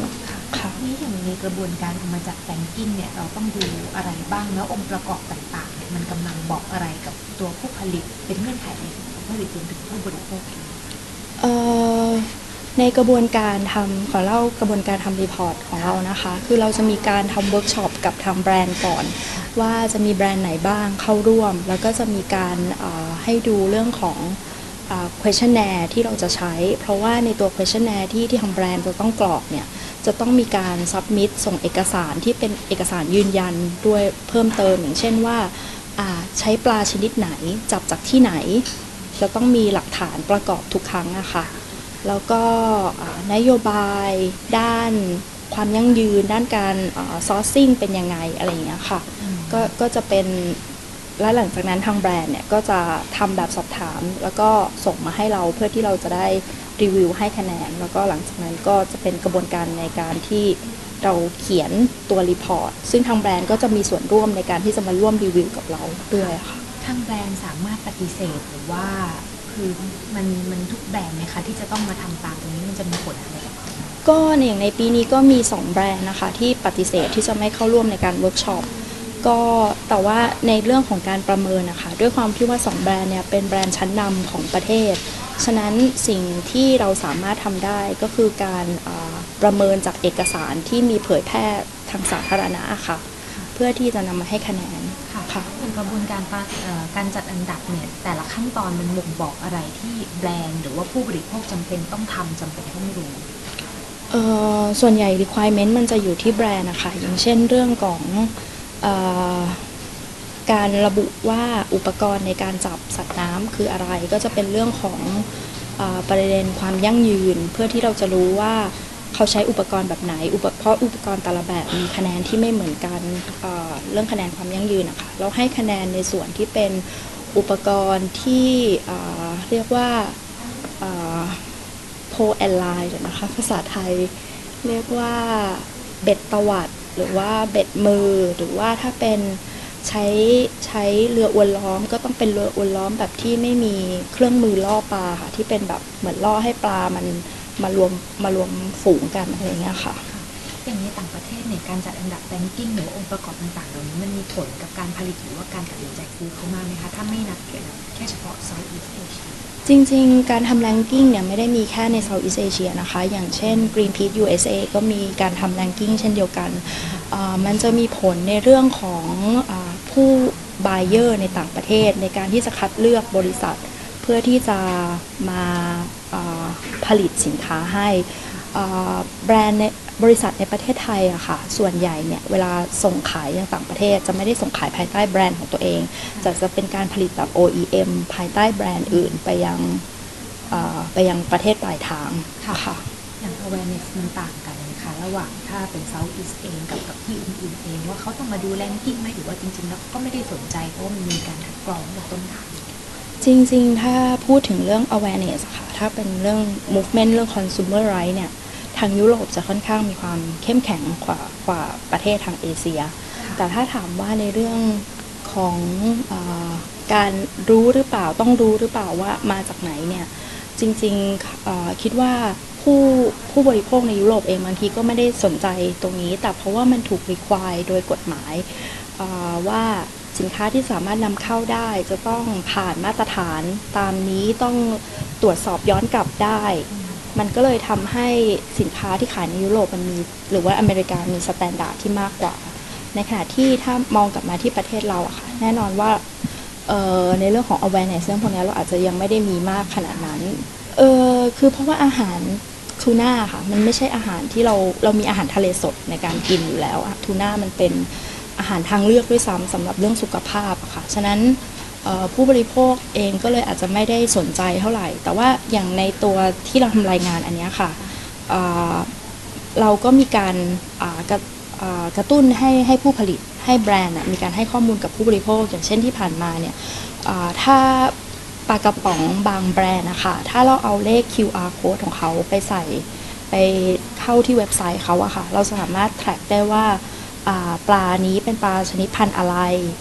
ค่ะนี่อย่างในกระบวนการเอามาจาก ranking เนี่ยเราต้องดูอะไรบ้างแล้วองค์ประกอบต่างๆเนี่ยมันกำลังบอกอะไรกับตัวผู้ผลิตเป็นเงื่อนไขอะไรของผู้ผลิตรวมถึงผู้บริโภคเองเอ่อ ในกระบวนการทำขอเล่ากระบวนการทำ report ของเรานะคะ คือเราจะมีการทำเวิร์กช็อปกับทางแบรนด์ก่อน ว่าจะมีแบรนด์ไหนบ้างเข้าร่วม แล้วก็จะมีการให้ดูเรื่องของ questionnaire ที่เราจะใช้ เพราะว่าในตัว questionnaire ที่ที่ทางแบรนด์จะต้องกรอกเนี่ยจะต้องมีการ submit ส่งเอกสารที่เป็นเอกสารยืนยันด้วยเพิ่มเติมอย่างเช่นว่าใช้ปลาชนิดไหนจับจากที่ไหน จะต้องมีหลักฐานประกอบทุกครั้งนะคะ แล้วก็อ่านโยบายด้านความยั่งยืนด้านการซอร์ซิ่งเป็นยังไงอะไรอย่างเงี้ยค่ะก็ก็จะเป็นและหลังจากนั้นทางแบรนด์เนี่ยก็จะทำแบบสอบถาม แล้วก็ส่งมาให้เราเพื่อที่เราจะได้รีวิวให้คะแนน แล้วก็หลังจากนั้นก็จะเป็นกระบวนการในการที่เราเขียนตัว report ซึ่งทางแบรนด์ก็จะมีส่วนร่วมในการที่จะมาร่วมรีวิวกับเราด้วยค่ะทางแบรนด์สามารถปฏิเสธหรือว่า คือมันมันทุกแบรนด์ไหมคะ ที่จะต้องมาทำตามตรงนี้มันจะมีผลอะไรกับเขาไหมก็ในอย่างในปีนี้ก็มี 2 แบรนด์นะคะ ที่ปฏิเสธที่จะไม่เข้าร่วมในการเวิร์กช็อปก็แต่ว่าในเรื่องของการประเมินนะคะ ด้วยความที่ว่า 2 แบรนด์เนี่ยเป็นแบรนด์ชั้นนำของประเทศ ฉะนั้นสิ่งที่เราสามารถทำได้ก็คือการอ่าประเมินจากเอกสารที่มีเผยแพร่ทางสาธารณะค่ะ เพื่อที่จะนำมาให้คะแนน ค่ะค่ะอย่างกระบวนการปะเอ่อการจัดอันดับเนี่ยแต่ละขั้นตอนมันบ่งบอกอะไรที่แบรนด์ หรือว่าผู้บริโภคจำเป็นต้องทำจำเป็นต้องรู้เอ่อส่วนใหญ่ requirement มันจะอยู่ที่แบรนด์นะคะอย่างเช่นเรื่องของเออการระบุว่าอุปกรณ์ในการจับสัตว์น้ำคืออะไร ก็จะเป็นเรื่องของเออประเด็นความยั่งยืน เพื่อที่เราจะรู้ว่า เขาใช้อุปกรณ์แบบไหน อุปเพราะอุปกรณ์แต่ละแบบมีคะแนนที่ไม่เหมือนกันเเรื่องคะแนนความยั่งยืนนะคะเราให้คะแนนในส่วนที่เป็นอุปกรณ์ที่เเรียกว่าเอ่อ pole and line นะคะภาษาไทยเรียกว่าเบ็ดตวัดหรือว่าเบ็ดมือหรือว่าถ้าเป็นใช้ใช้เรืออวนล้อม ก็ต้องเป็นเรืออวนล้อมแบบที่ไม่มีเครื่องมือล่อปลาค่ะที่เป็นแบบเหมือนล่อให้ปลามัน มารวมมารวมฝูงกันอะไรอย่างเงี้ยค่ะ อย่างในต่างประเทศเนี่ยการจัดอันดับ ranking หรือว่าองค์ประกอบต่างๆเหล่านี้มันมีผลกับการผลิตหรือว่าการตัดสินใจซื้อเขามากไหมคะ ถ้าไม่นับแค่เฉพาะ Southeast Asia จริงๆ การทำแ a งกิ้งเนี่ยไม่ได้มีแค่ใน Southeast Asia นะคะ อย่างเช่น Greenpeace USA ก็มีการทำแ a งกิ้งเช่นเดียวกันอ่ามันจะมีผลในเรื่องของอาผู้ buyer ในต่างประเทศในการที่จะคัดเลือกบริษัท เพื่อที่จะมาอ่าผลิตสินค้าให้อ่าแบรนด์ในบริษัทในประเทศไทยอะค่ะ ส่วนใหญ่เนี่ยเวลาส่งขายยังต่างประเทศ จะไม่ได้ส่งขายภายใต้แบรนด์ของตัวเองแต่จะเป็นการผลิตแบบ OEM ภายใต้แบรนด์อื่นไปยังอ่าไปยังประเทศปลายทางค่ะค่ะอย่าง awareness มันต่างกันนะคะระหว่างถ้าเป็น Southeast เองกับกับที่อื่นๆเอง ว่าเขาต้องมาดูแรงกิ้งไหมหรือว่าจริงๆ แล้วก็ไม่ได้สนใจเพราะว่ามันมีการคัดกรองตั้งแต่ต้นทาง จริงๆ ถ้าพูดถึงเรื่อง awareness อะค่ะทถ้าเป็นเรื่อง movement เรื่อง consumer right เนี่ย ทางยุโรปจะค่อนข้างมีความเข้มแข็งกว่ากว่าประเทศทางเอเชีย แต่ถ้าถามว่าในเรื่องของอาการรู้หรือเปล่า ต้องรู้หรือเปล่าว่ามาจากไหนเนี่ย จริงๆอ่าคิดว่าผู้ผู้บริโภคในยุโรปเองบางทีก็ไม่ได้สนใจตรงนี้ แต่เพราะว่ามันถูก require โดยกฎหมายอ่าว่า สินค้าที่สามารถนำเข้าได้ จะต้องผ่านมาตรฐานตามนี้ต้องตรวจสอบย้อนกลับได้ มันก็เลยทำให้สินค้าที่ขายในยุโรปมันมี หรือว่าอเมริกามี standard ที่มากกว่า ในขณะที่ถ้ามองกลับมาที่ประเทศเราอะค่ะแน่นอนว่าในเรื่องของ awareness เรื่องพวกนี้เราอาจจะยังไม่ได้มีมากขนาดนั้นเออคือเพราะว่าอาหารทูน่าค่ะ มันไม่ใช่อาหารที่เราเรามีอาหารทะเลสดในการกินอยู่แล้วอะทูน่ามันเป็น อาหารทางเลือกด้วยซ้ำสำหรับเรื่องสุขภาพค่ะ ฉะนั้นผู้บริโภคเองก็เลยอาจจะไม่ได้สนใจเท่าไหร่ แต่ว่าอย่างในตัวที่เราทำรายงานอันนี้ค่ะเเราก็มีการกระกระตุ้นให้ให้ผู้ผลิตให้แบรนด์มีการให้ข้อมูลกับผู้บริโภค อย่างเช่นที่ผ่านมาเนี่ยถ้าปลากระป๋องบางแบรนด์นะคะถ้าเราเอาเลข QR code ของเขาไปใส่ไปเข้าที่เว็บไซต์เขาอะค่ะ เราสามารถ track ได้ว่า ปลานี้เป็นปลาชนิดพันธุ์อะไร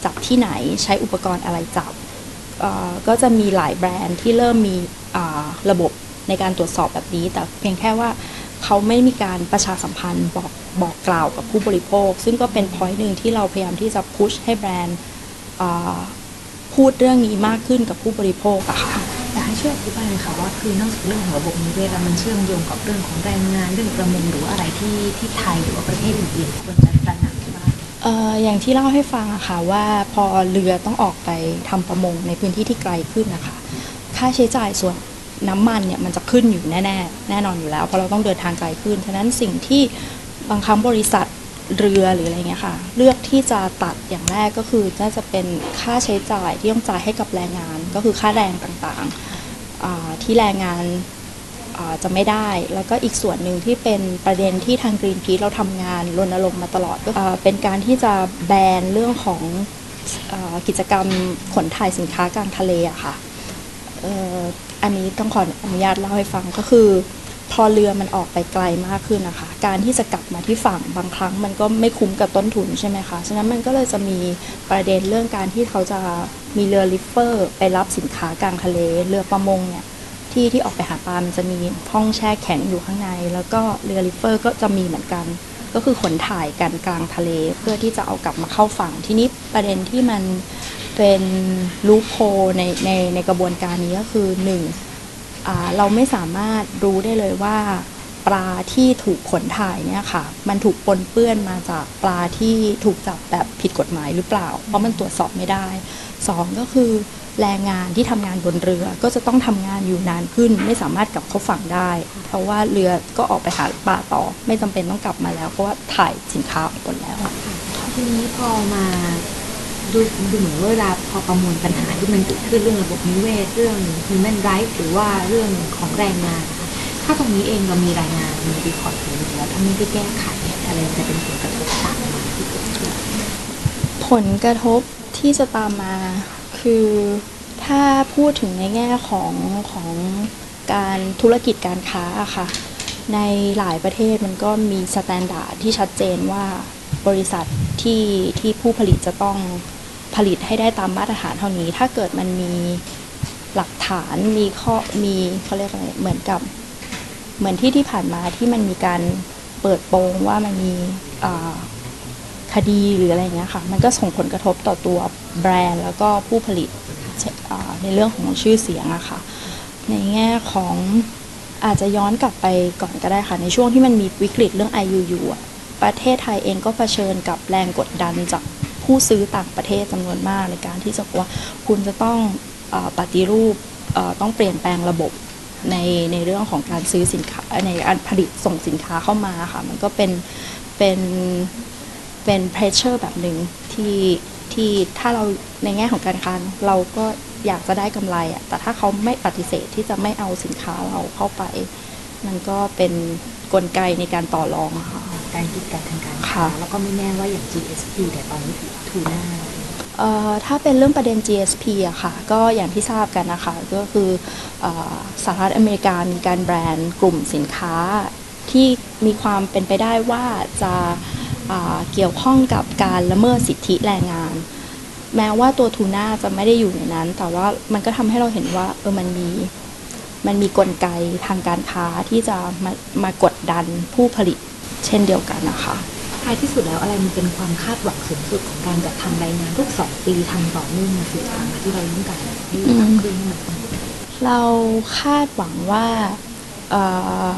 จับที่ไหนใช้อุปกรณ์อะไรจับ ก็จะมีหลายแบรนด์ที่เริ่มมีระบบในการตรวจสอบแบบนี้ แต่เพียงแค่ว่าเขาไม่มีการประชาสัมพันธ์บอกบอกกล่าวกับผู้บริโภค ซึ่งก็เป็น point หนึ่งที่เราพยายามที่จะพุชให้แบรนด์พูดเรื่องนี้มากขึ้นกับผู้บริโภคอะค่ะ อยากให้ช่วยอธิบายหน่อยค่ะว่าคือนอกจากเรื่องของระบบนิเวศแล้วมันเชื่อมโยงกับเรื่องของแรงงานเรื่องประมงหรือว่าอะไรที่ที่ไทยหรือว่าประเทศอื่นๆควรจะตระหนักบ้างเอ่ออย่างที่เล่าให้ฟังอะค่ะว่าพอเรือต้องออกไปทำประมงในพื้นที่ที่ไกลขึ้นนะคะค่าใช้จ่ายส่วนน้ำมันเนี่ยมันจะขึ้นอยู่แน่ ๆ แน่นอนอยู่แล้วเพราะเราต้องเดินทางไกลขึ้นฉะนั้นสิ่งที่บางครั้งบริษัท เรือหรืออะไรเงี้ยค่ะ เลือกที่จะตัดอย่างแรกก็คือน่าจะเป็นค่าใช้จ่ายที่ต้องจ่ายให้กับแรงงาน ก็คือค่าแรงต่างๆที่แรงงานจะไม่ได้ แล้วก็อีกส่วนหนึ่งที่เป็นประเด็นที่ทาง Greenpeace เราทำงานรณรงค์มาตลอดก็เป็นการที่จะแบนเรื่องของอกิจกรรมขนถ่ายสินค้ากลางทะเลอะค่ะอันนี้ต้องขออนุญาตเล่าให้ฟังก็คือ พอเรือมันออกไปไกลมากขึ้นนะคะ การที่จะกลับมาที่ฝั่งบางครั้งมันก็ไม่คุ้มกับต้นทุนใช่ไหมคะ ฉะนั้นมันก็เลยจะมีประเด็นเรื่องการที่เขาจะมีเรือ reefer ไปรับสินค้ากลางทะเล เรือประมงเนี่ยที่ที่ออกไปหาปลา มันจะมีห้องแช่แข็งอยู่ข้างใน แล้วก็เรือ reefer ก็จะมีเหมือนกัน ก็คือขนถ่ายกันกลางทะเล เพื่อที่จะเอากลับมาเข้าฝั่ง ทีนี้ประเด็นที่มันเป็นลูปโพในในในกระบวนการนี้ก็คือหนึ่ง เราไม่สามารถรู้ได้เลยว่า ปลาที่ถูกขนถ่ายเนี่ยค่ะ มันถูกปนเปื้อนมาจากปลาที่ถูกจับแบบผิดกฎหมายหรือเปล่า เพราะมันตรวจสอบไม่ได้สองก็คือแรงงานที่ทำงานบนเรือก็จะต้องทำงานอยู่นานขึ้น ไม่สามารถกลับเข้าฝั่งได้ เพราะว่าเรือก็ออกไปหาปลาต่อ ไม่จำเป็นต้องกลับมาแล้ว เพราะว่าถ่ายสินค้าออกหมดแล้วทีนี้พอมา ดูดูเหมือนว่าเวลาพอประมวลปัญหาที่มันเกิดขึ้นเรื่องระบบนิเวศเรื่อง human rights หรือว่าเรื่องของแรงงานนะคะถ้าตรงนี้เองเรามีรายงานมีรีพอร์ตอยู่แล้วถ้าไม่ได้แก้ไขอะไรจะเป็นผลกระทบตามมาที่เกิดขึ้นผลกระทบที่จะตามมาคือถ้าพูดถึงในแง่ของของการธุรกิจการค้าอะค่ะในหลายประเทศมันก็มี standard ที่ชัดเจนว่า บริษัทที่ที่ผู้ผลิตจะต้องผลิตให้ได้ตามมาตรฐานเท่านี้ ถ้าเกิดมันมีหลักฐานมีข้อมีเขาเรียกอะไรเหมือนกับเหมือนที่ที่ผ่านมาที่มันมีการเปิดโปงว่ามันมีคดีหรืออะไรเงี้ยค่ะ มันก็ส่งผลกระทบต่อตัวแบรนด์ แล้วก็ผู้ผลิตในเรื่องของชื่อเสียงอะค่ะ ในแง่ของอาจจะย้อนกลับไปก่อนก็ได้ค่ะ ในช่วงที่มันมีวิกฤตเรื่อง IUU อะ ประเทศไทยเองก็เผชิญกับแรงกดดันจากผู้ซื้อต่างประเทศจำนวนมากในการที่จะบอกว่าคุณจะต้องอปฏิรูปต้องเปลี่ยนแปลงระบบในในเรื่องของการซื้อสินค้าในการผลิตส่งสินค้าเข้ามาค่ะมันก็เป็นเป็นเป็น pressure แบบหนึ่งที่ที่ถ้าเราในแง่ของการค้าเราก็อยากจะได้กำไรอะแต่ถ้าเขาไม่ปฏิเสธที่จะไม่เอาสินค้าเราเข้าไป มันก็เป็นกลไกในการต่อรองค่ะ การกีดกันทางการค้าค่ะแล้วก็ไม่แน่ว่าอย่าง GSP แต่ยตอนนี้ทูน่าเเอ่อถ้าเป็นเรื่องประเด็น GSP อะค่ะ ก็อย่างที่ทราบกันนะคะ ก็คือเออสหรัฐอเมริกามีการแบรนด์กลุ่มสินค้า ที่มีความเป็นไปได้ว่าจะอ่าเกี่ยวข้องกับการละเมิดสิทธิแรงงาน แม้ว่าตัวทูน่าจะไม่ได้อยู่ในนั้น แต่ว่ามันก็ทำให้เราเห็นว่าเออมันมีมันมีกลไกทางการค้าที่จะมามากดดันผู้ผลิต เช่นเดียวกันนะคะท้ายที่สุดแล้วอะไรมันเป็นความคาดหวังสูงสุดของการจัดทำรายงานทุกสองปีทำต่อเนื่องมาสี่ครั้งที่เราต้องการให้ทำขึ้นให้มันเราคาดหวังว่าเอ่อ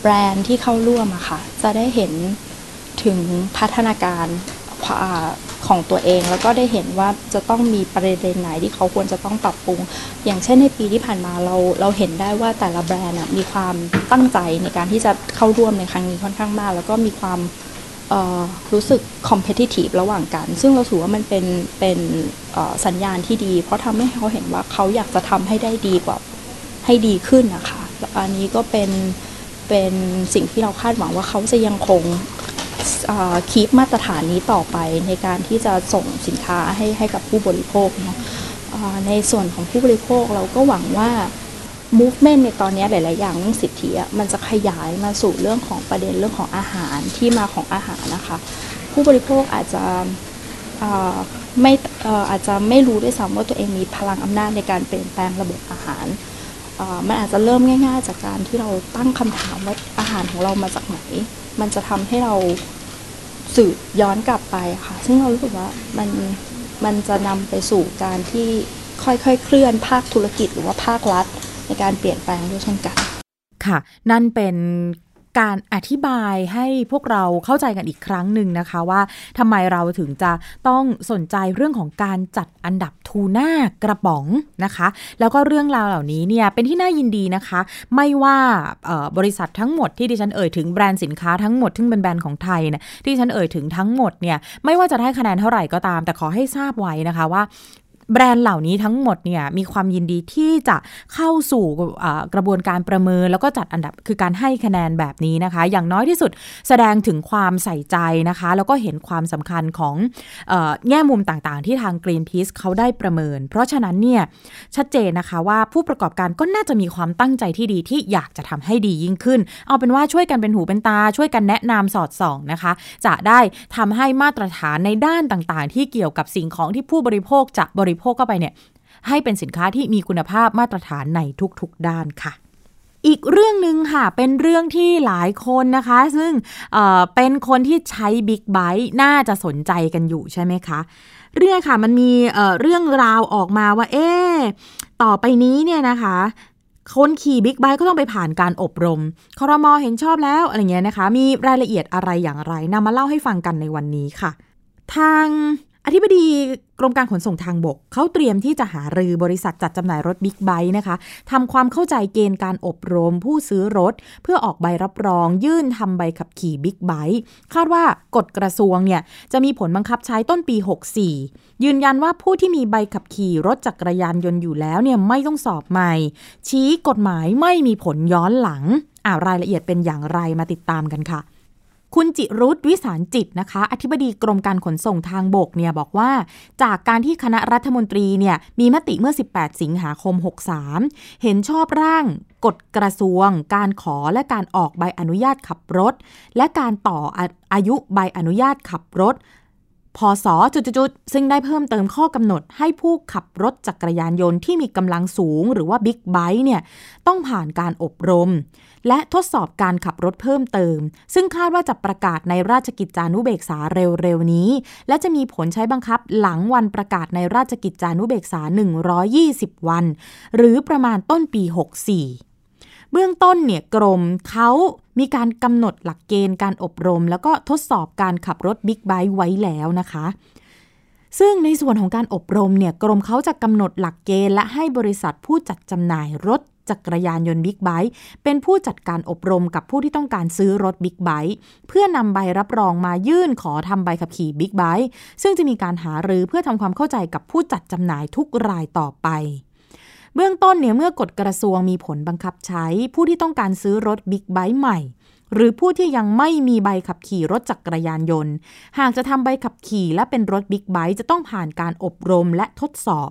แบรนด์ที่เข้าร่วมอะค่ะจะได้เห็นถึงพัฒนาการอ่า ของตัวเอง แล้วก็ได้เห็นว่าจะต้องมีประเด็นไหนที่เขาควรจะต้องปรับปรุง อย่างเช่นในปีที่ผ่านมาเราเราเห็นได้ว่าแต่ละแบรนด์มีความตั้งใจในการที่จะเข้าร่วมในครั้งนี้ค่อนข้างมาก แล้วก็มีความรู้สึก competitive ระหว่างกัน ซึ่งเราถือว่ามันเป็นเป็นสัญญาณที่ดี เพราะทำให้เขาเห็นว่าเขาอยากจะทำให้ได้ดีกว่าให้ดีขึ้นนะคะแล้วอันนี้ก็เป็นเป็นสิ่งที่เราคาดหวังว่าเขาจะยังคง คีปมาตรฐานนี้ต่อไปในการที่จะส่งสินค้าให้ให้กับผู้บริโภคเนาะในส่วนของผู้บริโภคเราก็หวังว่า movement ในตอนนี้หลาย ๆ อย่างเรื่องสิทธิอะมันจะขยายมาสู่เรื่องของประเด็นเรื่องของอาหารที่มาของอาหารนะคะ ผู้บริโภคอาจจะไม่อาจจะไม่รู้ด้วยซ้ำว่าตัวเองมีพลังอำนาจในการเปลี่ยนแปลงระบบอาหารมันอาจจะเริ่มง่าย ๆ จากการที่เราตั้งคำถามว่าอาหารของเรามาจากไหน มันจะทำให้เรา สืบย้อนกลับไปค่ะ ซึ่งเรารู้สึกว่ามันมันจะนำไปสู่การที่ค่อยๆ เคลื่อนภาคธุรกิจหรือว่าภาครัฐในการเปลี่ยนแปลงด้วยเช่นกัน ค่ะ นั่นเป็น การอธิบายให้พวกเราเข้าใจกันอีกครั้งหนึ่งนะคะว่าทำไมเราถึงจะต้องสนใจเรื่องของการจัดอันดับทูน่ากระป๋องนะคะ แล้วก็เรื่องราวเหล่านี้เนี่ยเป็นที่น่ายินดีนะคะ ไม่ว่าบริษัททั้งหมดที่ดิฉันเอ่ยถึงแบรนด์สินค้าทั้งหมดที่เป็นแบรนด์ของไทยเนี่ยที่ฉันเอ่ยถึงทั้งหมดเนี่ยไม่ว่าจะได้คะแนนเท่าไหร่ก็ตาม แต่ขอให้ทราบไว้นะคะว่า แบรนด์เหล่านี้ทั้งหมดเนี่ยมีความยินดีที่จะเข้าสู่กระบวนการประเมินแล้วก็จัดอันดับคือการให้คะแนนแบบนี้นะคะ อย่างน้อยที่สุดแสดงถึงความใส่ใจนะคะ แล้วก็เห็นความสำคัญของแง่มุมต่างๆ ที่ทาง Greenpeace เขาได้ประเมิน เพราะฉะนั้นเนี่ยชัดเจนนะคะว่าผู้ประกอบการก็น่าจะมีความตั้งใจที่ดีที่อยากจะทำให้ดียิ่งขึ้น เอาเป็นว่าช่วยกันเป็นหูเป็นตา ช่วยกันแนะนำสอดส่องนะคะ จะได้ทำให้มาตรฐานในด้านต่างๆ ที่เกี่ยวกับสิ่งของที่ผู้บริโภคจะบริโภคเข้าไปเนี่ยให้เป็นสินค้าที่มีคุณภาพมาตรฐานในทุกๆด้านค่ะอีกเรื่องหนึ่งค่ะ เป็นเรื่องที่หลายคนนะคะ ซึ่งเป็นคนที่ใช้บิ๊กไบค์น่าจะสนใจกันอยู่ใช่ไหมคะ เรื่องค่ะมันมีเอ่อเรื่องราวออกมาว่า เอ๊ต่อไปนี้เนี่ยนะคะ คนขี่บิ๊กไบค์ก็ต้องไปผ่านการอบรมคอรมอเห็นชอบแล้วอะไรเงี้ยนะคะ มีรายละเอียดอะไรอย่างไรนำมาเล่าให้ฟังกันในวันนี้ค่ะ ทาง อธิบดีกรมการขนส่งทางบก เขาเตรียมที่จะหารือบริษัทจัดจำหน่ายรถบิ๊กไบค์นะคะทำความเข้าใจเกณฑ์การอบรมผู้ซื้อรถ เพื่อออกใบรับรอง ยื่นทำใบขับขี่บิ๊กไบค์คาดว่ากฎกระทรวงเนี่ยจะมีผลบังคับใช้ต้นปี 64 ยืนยันว่าผู้ที่มีใบขับขี่รถจักรยานยนต์อยู่แล้วเนี่ยไม่ต้องสอบใหม่ ชี้กฎหมายไม่มีผลย้อนหลังอ่ารายละเอียดเป็นอย่างไรมาติดตามกันค่ะ คุณจิรุธวิสารจิตนะคะ อธิบดีกรมการขนส่งทางบกเนี่ยบอกว่า จากการที่คณะรัฐมนตรีเนี่ยมีมติเมื่อ 18 สิงหาคม 63 เห็นชอบร่างกฎกระทรวง การขอและการออกใบอนุญาตขับรถ และการต่ออายุใบอนุญาตขับรถพศจุดๆๆซึ่งได้เพิ่มเติมข้อกำหนดให้ผู้ขับรถจักรยานยนต์ที่มีกำลังสูง หรือว่าบิ๊กไบค์เนี่ยต้องผ่านการอบรม และทดสอบการขับรถเพิ่มเติม ซึ่งคาดว่าจะประกาศในราชกิจจานุเบกษาเร็วๆนี้ และจะมีผลใช้บังคับหลังวันประกาศในราชกิจจานุเบกษา 120 วัน หรือประมาณต้นปี 64 เบื้องต้นเนี่ยกรมเขามีการกำหนดหลักเกณฑ์การอบรม แล้วก็ทดสอบการขับรถบิ๊กไบค์ไว้แล้วนะคะซึ่งในส่วนของการอบรมเนี่ยกรมเขาจะกำหนดหลักเกณฑ์และให้บริษัทผู้จัดจำหน่ายรถ จักรยานยนต์บิ๊กไบค์เป็นผู้จัดการอบรมกับผู้ที่ต้องการซื้อรถบิ๊กไบค์เพื่อนำใบรับรองมายื่นขอทำใบขับขี่บิ๊กไบค์ซึ่งจะมีการหารือเพื่อทำความเข้าใจกับผู้จัดจำหน่ายทุกรายต่อไปเบื้องต้นเนี่ยเมื่อกฎกระทรวงมีผลบังคับใช้ ผู้ที่ต้องการซื้อรถบิ๊กไบค์ใหม่ หรือผู้ที่ยังไม่มีใบขับขี่รถจักรยานยนต์ หากจะทำใบขับขี่และเป็นรถบิ๊กไบค์จะต้องผ่านการอบรมและทดสอบ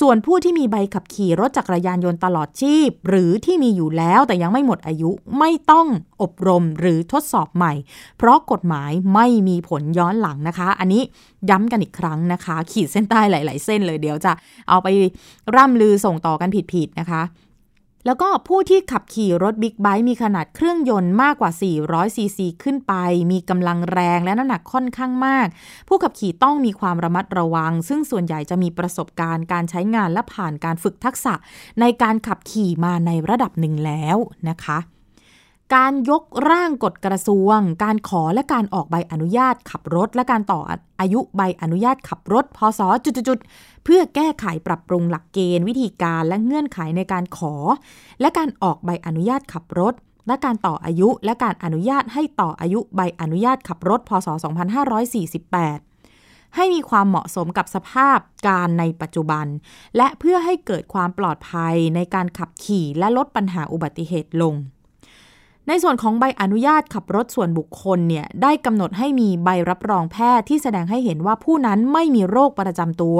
ส่วนผู้ที่มีใบขับขี่รถจักรยานยนต์ตลอดชีพ หรือที่มีอยู่แล้วแต่ยังไม่หมดอายุไม่ต้องอบรมหรือทดสอบใหม่ เพราะกฎหมายไม่มีผลย้อนหลังนะคะ อันนี้ย้ำกันอีกครั้งนะคะ ขีดเส้นใต้หลาย ๆ เส้นเลยเดี๋ยวจะเอาไปร่ำลือส่งต่อกันผิด ๆ นะคะ แล้วก็ผู้ที่ขับขี่รถบิ๊กไบค์มีขนาดเครื่องยนต์มากกว่า 400 ซีซีขึ้นไป มีกำลังแรงและน้ำหนักค่อนข้างมาก ผู้ขับขี่ต้องมีความระมัดระวัง ซึ่งส่วนใหญ่จะมีประสบการณ์การใช้งานและผ่านการฝึกทักษะ ในการขับขี่มาในระดับหนึ่งแล้วนะคะการยกร่างกฎกระทรวง การขอและการออกใบอนุญาตขับรถ และการต่ออายุใบอนุญาตขับรถ พศจุดๆ เพื่อแก้ไขปรับปรุงหลักเกณฑ์ วิธีการและเงื่อนไขในการขอ และการออกใบอนุญาตขับรถ และการต่ออายุและการอนุญาตให้ต่ออายุใบอนุญาตขับรถ พศ 2548ให้มีความเหมาะสมกับสภาพการในปัจจุบัน และเพื่อให้เกิดความปลอดภัยในการขับขี่และลดปัญหาอุบัติเหตุลง ในส่วนของใบอนุญาตขับรถส่วนบุคคลเนี่ยได้กำหนดให้มีใบรับรองแพทย์ที่แสดงให้เห็นว่าผู้นั้นไม่มีโรคประจำตัว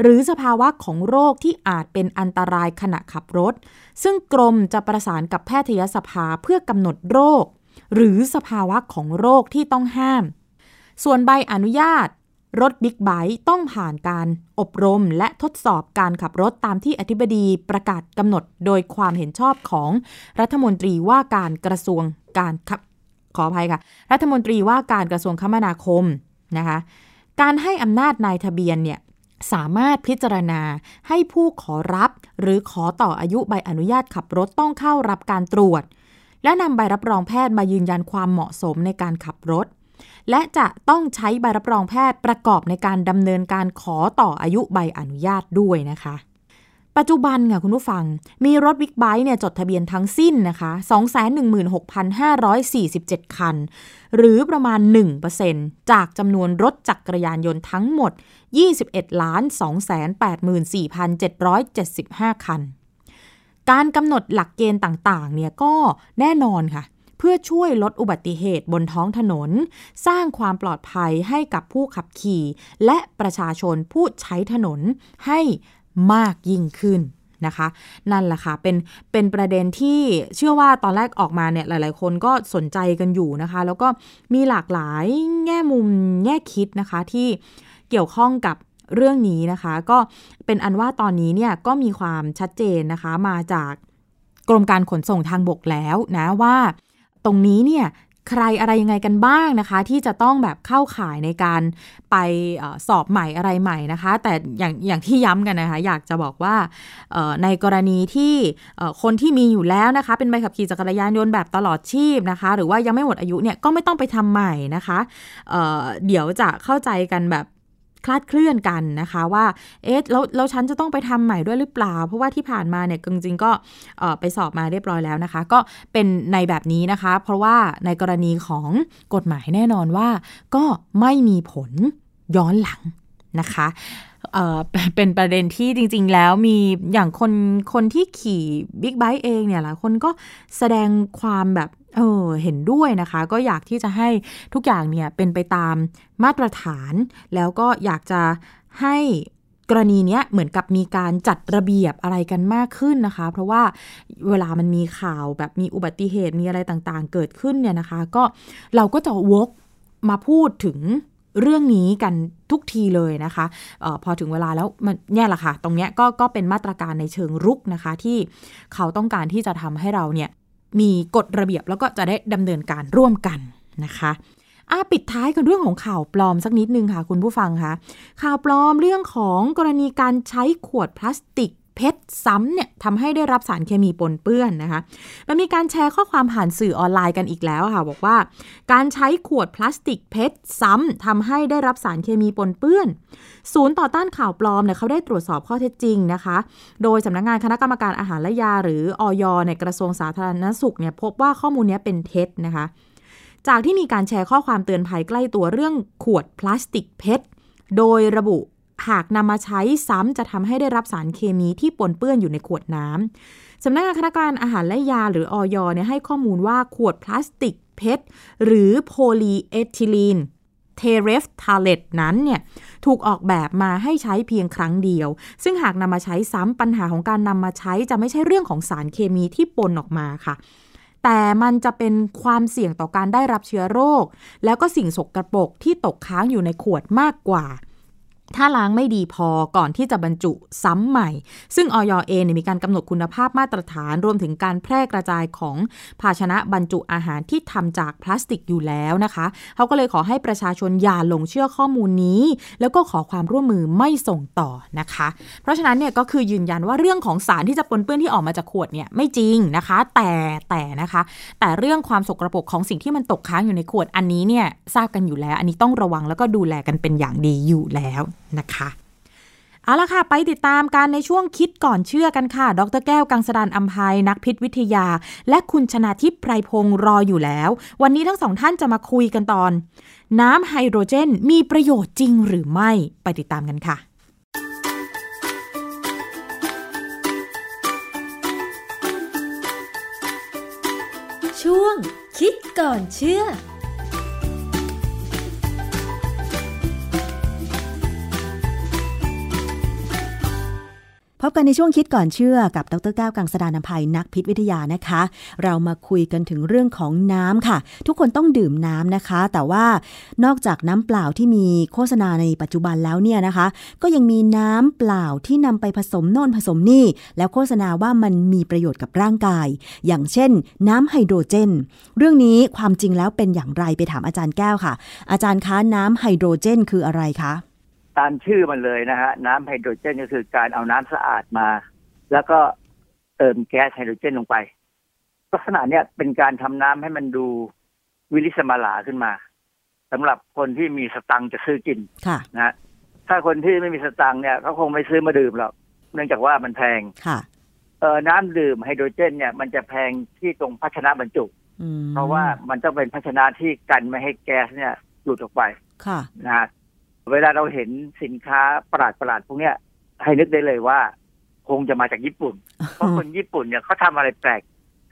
หรือสภาวะของโรคที่อาจเป็นอันตรายขณะขับรถ ซึ่งกรมจะประสานกับแพทยสภาเพื่อกำหนดโรค หรือสภาวะของโรคที่ต้องห้าม ส่วนใบอนุญาต รถบิ๊กไบค์ต้องผ่านการอบรมและทดสอบการขับรถตามที่อธิบดีประกาศกำหนดโดยความเห็นชอบของรัฐมนตรีว่าการกระทรวงการขับขออภัยค่ะ รัฐมนตรีว่าการกระทรวงคมนาคมนะคะการให้อำนาจนายทะเบียนเนี่ยสามารถพิจารณาให้ผู้ขอรับหรือขอต่ออายุใบอนุญาตขับรถต้องเข้ารับการตรวจ และนำใบรับรองแพทย์มายืนยันความเหมาะสมในการขับรถ และจะต้องใช้ใบรับรองแพทย์ประกอบในการดำเนินการขอต่ออายุใบอนุญาตด้วยนะคะ ปัจจุบันค่ะคุณผู้ฟัง มีรถบิ๊กไบค์เนี่ยจดทะเบียนทั้งสิ้นนะคะ 216,547 คัน หรือประมาณ 1%จากจำนวนรถจักรยานยนต์ทั้งหมด 21 ล้าน 284,775 คันการกำหนดหลักเกณฑ์ต่างๆ เนี่ยก็แน่นอนค่ะ เพื่อช่วยลดอุบัติเหตุบนท้องถนน สร้างความปลอดภัยให้กับผู้ขับขี่ และประชาชนผู้ใช้ถนนให้มากยิ่งขึ้นนะคะ นั่นแหละค่ะเป็นเป็นประเด็นที่เชื่อว่าตอนแรกออกมาเนี่ยหลาย ๆ คนก็สนใจกันอยู่นะคะ แล้วก็มีหลากหลายแง่มุมแง่คิดนะคะที่เกี่ยวข้องกับเรื่องนี้นะคะ ก็เป็นอันว่าตอนนี้เนี่ยก็มีความชัดเจนนะคะมาจากกรมการขนส่งทางบกแล้วนะว่า ตรงนี้เนี่ยใครอะไรยังไงกันบ้างนะคะ ที่จะต้องแบบเข้าข่ายในการไปอสอบใหม่อะไรใหม่นะคะ แต่อย่างอย่างที่ย้ำกันนะคะ อยากจะบอกว่าในกรณีที่คนที่มีอยู่แล้วนะคะ เป็นใบขับขี่จักรยานยนต์แบบตลอดชีพนะคะ หรือว่ายังไม่หมดอายุเนี่ยก็ไม่ต้องไปทำใหม่นะคะเเดี๋ยวจะเข้าใจกันแบบ คลาดเคลื่อนกันนะคะว่า เอ๊ะแล้วแล้วฉันจะต้องไปทำใหม่ด้วยหรือเปล่า เพราะว่าที่ผ่านมาเนี่ยจริงๆก็ไปสอบมาเรียบร้อยแล้วนะคะ ก็เป็นในแบบนี้นะคะ เพราะว่าในกรณีของกฎหมายแน่นอนว่า ก็ไม่มีผลย้อนหลังนะคะเเป็นประเด็นที่จริง ๆ แล้วมีอย่างคนคนที่ขี่บิ๊กไบค์เองเนี่ยหลายคนก็แสดงความแบบ เออเห็นด้วยนะคะ ก็อยากที่จะให้ทุกอย่างเนี่ยเป็นไปตามมาตรฐาน แล้วก็อยากจะให้กรณีเนี้ยเหมือนกับมีการจัดระเบียบอะไรกันมากขึ้นนะคะ เพราะว่าเวลามันมีข่าวแบบมีอุบัติเหตุมีอะไรต่างๆ เกิดขึ้นเนี่ยนะคะ ก็เราก็จะวกมาพูดถึงเรื่องนี้กันทุกทีเลยนะคะออพอถึงเวลาแล้วมันเนี่ยแหละค่ะ ตรงเนี้ยก็ก็เป็นมาตรการในเชิงรุกนะคะ ที่เขาต้องการที่จะทำให้เราเนี่ย มีกฎระเบียบแล้วก็จะได้ดำเนินการร่วมกันนะคะอาปิดท้ายกันเรื่องของข่าวปลอมสักนิดนึงค่ะ คุณผู้ฟังคะข่าวปลอมเรื่องของกรณีการใช้ขวดพลาสติก เพชรซ้ำเนี่ยทำให้ได้รับสารเคมีปนเปื้อนนะคะมันมีการแชร์ข้อความผ่านสื่อออนไลน์กันอีกแล้วค่ะบอกว่า การใช้ขวดพลาสติกเพชรซ้ำทำให้ได้รับสารเคมีปนเปื้อน ศูนย์ต่อต้านข่าวปลอมเนี่ยเขาได้ตรวจสอบข้อเท็จจริงนะคะ โดยสำนักงานคณะกรรมการอาหารและยา หรืออย. ในกระทรวงสาธารณสุขเนี่ยพบว่าข้อมูลนี้เป็นเท็จนะคะจากที่มีการแชร์ข้อความเตือนภัยใกล้ตัวเรื่องขวดพลาสติก PET โดยระบุ หากนำมาใช้ซ้ำจะทำให้ได้รับสารเคมีที่ปนเปื้อนอยู่ในขวดน้ำสำนักงานคณะกรรมการอาหารและยาหรืออย. เนี่ยให้ข้อมูลว่าขวดพลาสติกเพเพชรหรือ polyethylene terephthalate นั้นเนี่ยถูกออกแบบมาให้ใช้เพียงครั้งเดียว ซึ่งหากนำมาใช้ซ้ำปัญหาของการนำมาใช้จะไม่ใช่เรื่องของสารเคมีที่ปนออกมาค่ะ แต่มันจะเป็นความเสี่ยงต่อการได้รับเชื้อโรค แล้วก็สิ่งสกรปรกที่ตกค้างอยู่ในขวดมากกว่า ถ้าล้างไม่ดีพอก่อนที่จะบรรจุซ้ำใหม่ ซึ่งออยเองเนี่ยมีการกำหนดคุณภาพมาตรฐานรวมถึงการแพร่กระจายของภาชนะบรรจุอาหารที่ทำจากพลาสติกอยู่แล้วนะคะเขาก็เลยขอให้ประชาชนอย่าหลงเชื่อข้อมูลนี้ แล้วก็ขอความร่วมมือไม่ส่งต่อนะคะ เพราะฉะนั้นเนี่ยก็คือยืนยันว่าเรื่องของสารที่จะปนเปื้อนที่ออกมาจากขวดเนี่ยไม่จริงนะคะ แต่แต่นะคะ แต่เรื่องความสกรปรกของสิ่งที่มันตกค้างอยู่ในขวดอันนี้เนี่ยทราบกันอยู่แล้ว อันนี้ต้องระวังแล้วก็ดูแลกันเป็นอย่างดีอยู่แล้วนะคะเอาละค่ะ ไปติดตามการในช่วงคิดก่อนเชื่อกันค่ะ ดรแก้วกังสดานอัมภัยนักพิษวิทยา และคุณชนาทิพย์ไพรพงศ์รออยู่แล้ว วันนี้ทั้งสองท่านจะมาคุยกันตอน น้ำไฮโดรเจนมีประโยชน์จริงหรือไม่ ไปติดตามกันค่ะ ช่วงคิดก่อนเชื่อ พบกันในช่วงคิดก่อนเชื่อกับดรแก้วกังสดานนภัยนักพิษวิทยานะคะ เรามาคุยกันถึงเรื่องของน้ำค่ะ ทุกคนต้องดื่มน้ำนะคะ แต่ว่านอกจากน้ำเปล่าที่มีโฆษณาในปัจจุบันแล้วเนี่ยนะคะ ก็ยังมีน้ำเปล่าที่นำไปผสมโน่นผสมนี่ แล้วโฆษณาว่ามันมีประโยชน์กับร่างกาย อย่างเช่น น้ำไฮโดรเจน เรื่องนี้ความจริงแล้วเป็นอย่างไรไปถามอาจารย์แก้วค่ะ อาจารย์คะน้ำไฮโดรเจน คืออะไรคะ ตามชื่อมันเลยนะฮะน้ำไฮโดรเจนก็คือการเอาน้ำสะอาดมา แล้วก็เติมแก๊สไฮโดรเจนลงไป ลักษณะเนี้ยเป็นการทำน้ำให้มันดูวิลิสมาลาขึ้นมาสำหรับคนที่มีสตังค์จะซื้อกินค่ะนะฮะถ้าคนที่ไม่มีสตังค์เนี่ยเขาคงไม่ซื้อมาดื่มหรอกเนื่องจากว่ามันแพงค่ะเออน้ำดื่มไฮโดรเจน เนี่ยมันจะแพงที่ตรงภาชนะบรรจุอืมเพราะว่ามันต้องเป็นภาชนะที่กันไม่ให้แก๊สเนี่ยหลุดออกไปค่ะนะฮะ เวลาเราเห็นสินค้าประหลาดประหลาดๆพวกเนี้ยให้นึกได้เลยว่า คงจะมาจากญี่ปุ่น เพราะคนญี่ปุ่นเนี่ยเขาทำอะไรแปลก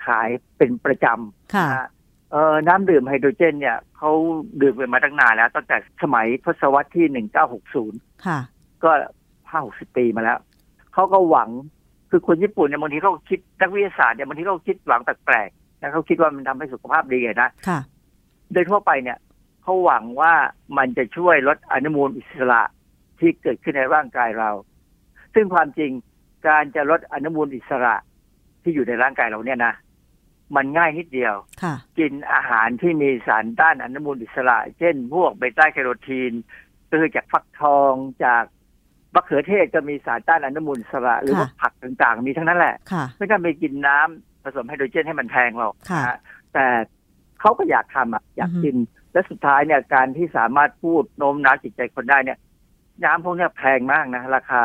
ขายเป็นประจำค่ะนะฮะเออน้ำดื่มไฮโดรเจน เนี่ยเขาดื่มกันมาตั้งนานแล้ว ตั้งแต่สมัยทศวรรษที่หนึ่งเก้าหกศูนย์ค่ะก็ห้าหกสิบปีมาแล้วเขาก็หวังคือคนญี่ปุ่นเนี่ยบางทีเขาคิดนักวิทยาศาสตร์เนี่ยบางทีเขาคิดหวังแปลกๆนะเขาคิดว่ามันทำให้สุขภาพดีอะนะค่ะ โดยทั่วไปเนี่ย เขาหวังว่ามันจะช่วยลดอนุมูลอิสระที่เกิดขึ้นในร่างกายเรา ซึ่งความจริงการจะลดอนุมูลอิสระที่อยู่ในร่างกายเราเนี่ยนะ มันง่ายนิดเดียวค่ะกินอาหารที่มีสารต้านอนุมูลอิสระ เช่น พวกเบต้าแคโรทีนคือจากฟักทองจากมะเขือเทศก็มีสารต้านอนุมูลอิสระ หรือว่าค่ะผักต่างๆ มีทั้งนั้นแหละค่ะไม่ต้องไปกินน้ำผสมไฮโดรเจนให้มันแพงหรอกค่ะนะฮะแต่เขาก็อยากทำอะอยากอือฮึกิน และสุดท้ายเนี่ยการที่สามารถพูดโน้มน้าวจิตใจคนได้เนี่ยน้ำพวกเนี้ยแพงมากนะ ราคา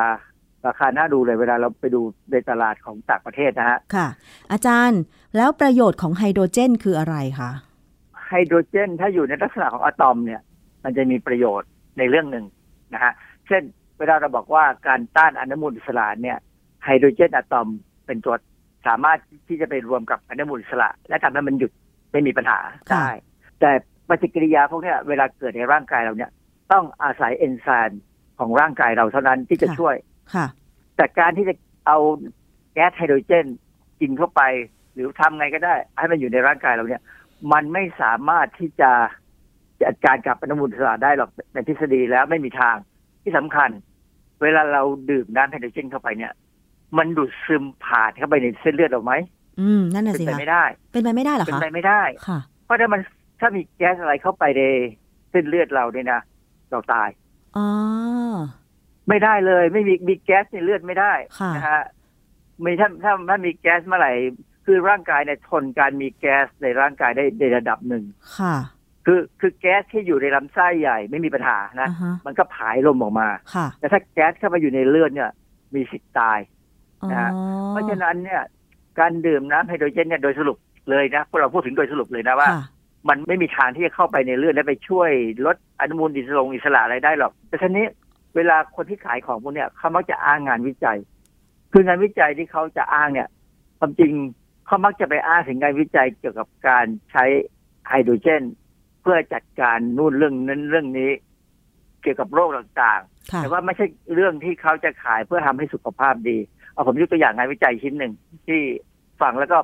ราคาน่าดูเลยเวลาเราไปดูในตลาดของต่างประเทศนะฮะค่ะ อาจารย์แล้วประโยชน์ของไฮโดรเจนคืออะไรคะไฮโดรเจนถ้าอยู่ในลักษณะของอะตอมเนี่ย มันจะมีประโยชน์ในเรื่องหนึ่งนะฮะเช่นเวลาเราบอกว่าการต้านอนุมูลอิสระเนี่ยไฮโดรเจนอะตอมเป็นตัวสามารถที่จะไปรวมกับอนุมูลอิสระ และทำให้มันหยุดไม่มีปัญหาค่ะได้แต่ป ฏิกิริยาพวกเนี้ยเวลาเกิดในร่างกายเราเนี่ย ต้องอาศัยเอนไซม์ของร่างกายเราเท่านั้นที่จะช่วยค่ะ แต่การที่จะเอาแก๊สไฮโดรเจนกินเข้าไป หรือทำไงก็ได้ ให้มันอยู่ในร่างกายเราเนี่ย มันไม่สามารถที่จะจัดการกับอนุมูลอิสระได้หรอกในทฤษฎีแล้วไม่มีทางที่สำคัญ เวลาเราดื่มน้ำไฮโดรเจนเข้าไปเนี่ย มันดูดซึมผ่านเข้าไปในเส้นเลือดเราไหมอืมนั่นน่ะเป็นสิไปคะไม่ได้ เป็นไปไม่ได้เหรอเป็นคะไปไม่ได้ค่ะ เพราะถ้ามัน ถ้ามีแก๊สอะไรเข้าไปในเส้นเลือดเราเนี่ยนะเราตายอ๋อไม่ได้เลย ไม่มีมีแก๊สในเลือดไม่ได้ค่ะนะฮะไม่ถ้าถ้าถ้ามีแก๊สเมื่อไหร่คือร่างกายเนี่ยทนการมีแก๊สในร่างกายได้ในระดับหนึ่งค่ะ คือคือแก๊สที่อยู่ในลำไส้ใหญ่ไม่มีปัญหานะอ่าฮะมันก็ผายลมออกมาค่ะแต่ถ้าแก๊สเข้ามาอยู่ในเลือดเนี่ย มีสิทธิ์ตายอ๋อนะฮะเพราะฉะนั้นเนี่ย การดื่มน้ำไฮโดรเจนเนี่ยโดยสรุปเลยนะพวกเราพูดถึงโดยสรุปเลยนะว่าค่ะ มันไม่มีทางที่จะเข้าไปในเลือดและไปช่วยลดอนุมูลอิสระอิสระอะไรได้หรอก แต่ทีนี้เวลาคนที่ขายของพวกเนี้ยเขามักจะอ้างงานวิจัย คืองานวิจัยที่เขาจะอ้างเนี่ย ความจริงเขามักจะไปอ้างถึงงานวิจัยเกี่ยวกับการใช้ไฮโดรเจน เพื่อจัดการนู่นเรื่องนั้นเรื่องนี้ เกี่ยวกับโรคต่างๆค่ะแต่ว่าไม่ใช่เรื่องที่เขาจะขายเพื่อทำให้สุขภาพดี เอาผมยกตัวอย่างงานวิจัยชิ้นหนึ่งที่ฟังแล้วก็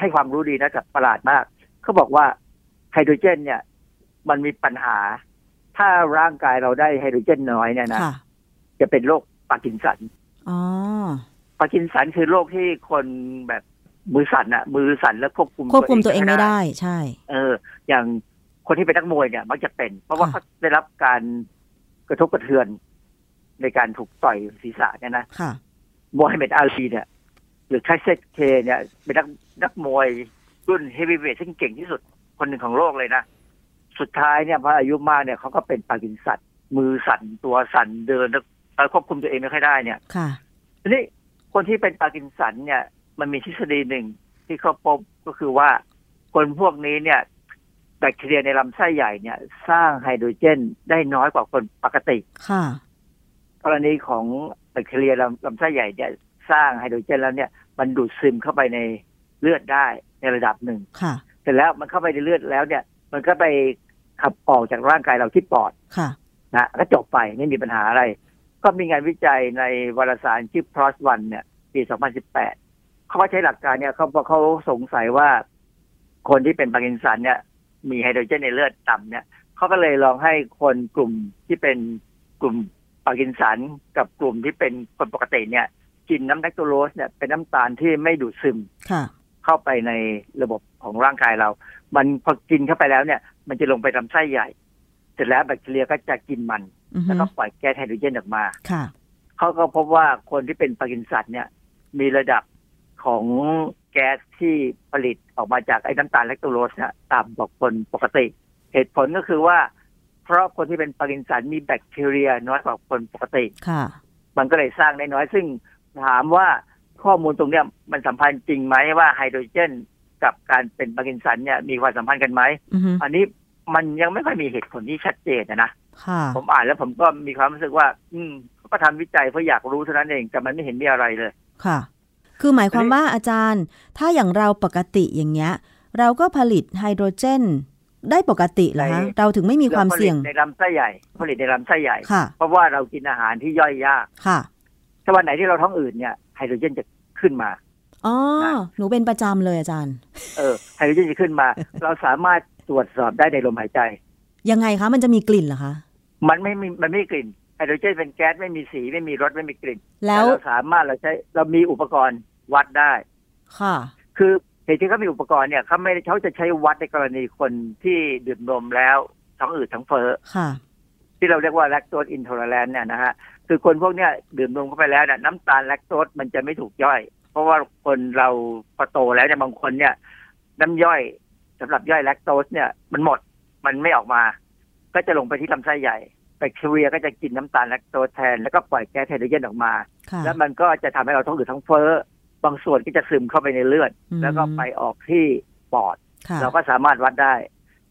ให้ความรู้ดีนะแต่ประหลาดมากเขาบอกว่า ไฮโดรเจน เนี่ย มันมีปัญหา ถ้าร่างกายเราได้ไฮโดรเจนน้อยเนี่ยนะค่ะจะเป็นโรคปาร์กินสันอ๋อปาร์กินสันคือโรคที่คนแบบมือสั่นอะมือสั่นแล้วควบคุมควบคุมตัวเองไม่ได้ ใช่ เออ อย่างคนที่เป็นนักมวยเนี่ย มักจะเป็น เพราะว่าค่ะเขาได้รับการกระทบกระเทือน ในการถูกต่อยศีรษะเนี่ยนะค่ะโมฮัมเหม็ดอาลีเนี่ย หรือแคสเซียสเคลย์เนี่ย เป็นนักนักมวยรุ่นเฮฟวีเวทซึ่งเก่งที่สุด คนหนึ่งของโลกเลยนะ สุดท้ายเนี่ยพออายุมากเนี่ยเขาก็เป็นปาร์กินสันมือสั่นตัวสั่นเดินแล้วควบคุมตัวเองไม่ค่อยได้เนี่ย ค่ะทีนี้คนที่เป็นปาร์กินสันเนี่ย มันมีทฤษฎีหนึ่งที่เขาพบก็คือว่า คนพวกนี้เนี่ย แบคทีเรียในลำไส้ใหญ่เนี่ย สร้างไฮโดรเจนได้น้อยกว่าคนปกติ ค่ะ กรณีของแบคทีเรียลำลำไส้ใหญ่เนี่ยสร้างไฮโดรเจนแล้วเนี่ย มันดูดซึมเข้าไปในเลือดได้ในระดับหนึ่งค่ะ เสร็จแล้วมันเข้าไปในเลือดแล้วเนี่ย มันก็ไปขับออกจากร่างกายเราที่ปอดค่ะนะก็จบไปไม่มีปัญหาอะไร ก็มีงานวิจัยในวารสารชื่อ PLOS ONE เนี่ย ปี 2018 เขาก็ใช้หลักการเนี่ยเขาเพราะเขาสงสัยว่า คนที่เป็นปาร์กินสันเนี่ย มีไฮโดรเจนในเลือดต่ำเนี่ยเขาก็เลยลองให้คนกลุ่มที่เป็นกลุ่มปาร์กินสันกับกลุ่มที่เป็นคนปกติเนี่ย กินน้ำ lactulose เนี่ยเป็นน้ำตาลที่ไม่ดูดซึมค่ะ เข้าไปในระบบของร่างกายเรา มันพอกินเข้าไปแล้วเนี่ย มันจะลงไปลำไส้ใหญ่ เสร็จแล้วแบคทีเรียก็จะกินมันอือฮึแล้วก็ปล่อยแก๊สไฮโดรเจนออกมาค่ะเขาก็พบว่าคนที่เป็นปาร์กินสันเนี่ย มีระดับของแก๊สที่ผลิตออกมาจากไอ้น้ำตาล lactulose เนี่ยต่ำกว่าคนปกติ เหตุผลก็คือว่า เพราะคนที่เป็นปาร์กินสันมีแบคทีเรียน้อยกว่าคนปกติค่ะ มันก็เลยสร้างได้น้อยซึ่งถามว่า ข้อมูลตรงเนี้ยมันสัมพันธ์จริงไหมว่าไฮโดรเจน กับการเป็นปาร์กินสันเนี่ยมีความสัมพันธ์กันไหมอือฮึอันนี้มันยังไม่ค่อยมีเหตุผลที่ชัดเจนนะนะค่ะผมอ่านแล้วผมก็มีความรู้สึกว่า อืมเขาก็ทำวิจัยเพื่ออยากรู้เท่านั้นเองแต่มันไม่เห็นมีอะไรเลย ค่ะ คือหมายความว่าอาจารย์ ถ้าอย่างเราปกติอย่างเงี้ย เราก็ผลิตไฮโดรเจน ได้ปกติเหรอคะในเราถึงไม่มีความเสี่ยงผลิตในลำไส้ใหญ่ ผลิตในลำไส้ใหญ่ค่ะเพราะว่าเรากินอาหารที่ย่อยยากค่ะถ้าวันไหนที่เราท้องอืดเนี่ย ไฮโดรเจนจะขึ้นมาอ๋อนะหนูเป็นประจำเลยอาจารย์ เออไฮโดรเจนจะขึ้นมา เราสามารถตรวจสอบได้ในลมหายใจ ยังไงคะ มันจะมีกลิ่นเหรอคะ มันไม่มีมันไม่มีกลิ่นไฮโดรเจนเป็นแก๊สไม่มีสีไม่มีรสไม่มีกลิ่น แล้วต่เราสามารถเราใช้เรามีอุปกรณ์วัดได้ ค่ะ คือเหตุที่เขามีอุปกรณ์เนี่ยเขาไม่ได้เขาจะใช้วัดในกรณีคนที่ดื่มนมแล้วท้องอืดท้องเฟ้อค่ะ ที่เราเรียกว่า lactose intolerance เนี่ยนะฮะ คือคนพวกเนี้ยดื่มนมเข้าไปแล้วเนี่ยน้ำตาลแลคโตสมันจะไม่ถูกย่อย เพราะว่าคนเราพอโตแล้วเนี่ยบางคนเนี่ย น้ำย่อยสำหรับย่อยแลคโตสเนี่ยมันหมดมันไม่ออกมา ก็จะลงไปที่ลำไส้ใหญ่แบคทีเรียก็จะกินน้ำตาลแลคโตสแทน แล้วก็ปล่อยแก๊สไฮโดรเจนออกมาค่ะแล้วมันก็จะทำให้เราท้องอืดท้องเฟ้อบางส่วนก็จะซึมเข้าไปในเลือดอืมแล้วก็ไปออกที่ปอดค่ะเราก็สามารถวัดได้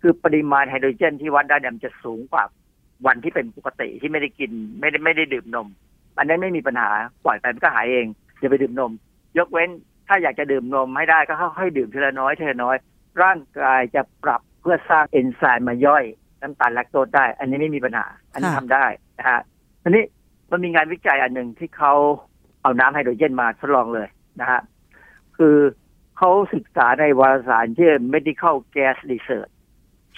คือปริมาณไฮโดรเจนที่วัดได้เนี่ยมันจะสูงกว่า วันที่เป็นปกติที่ไม่ได้กินไม่ได้ไม่ได้ดื่มนม อันนั้นไม่มีปัญหาปล่อยไปมันก็หายเองอย่าไปดื่มนม ยกเว้นถ้าอยากจะดื่มนมให้ได้ก็ค่อยๆดื่มทีละน้อยทีละน้อย ร่างกายจะปรับเพื่อสร้างเอนไซม์มาย่อยน้ำตาลแลคโตสได้ อันนี้ไม่มีปัญหา อันนี้ค่ะทำได้นะฮะทีนี้มันมีงานวิจัยอันหนึ่งที่เขาเอาน้ำไฮโดรเจนมาทดลองเลยนะฮะคือเขาศึกษาในวารสารชื่อ medical gas research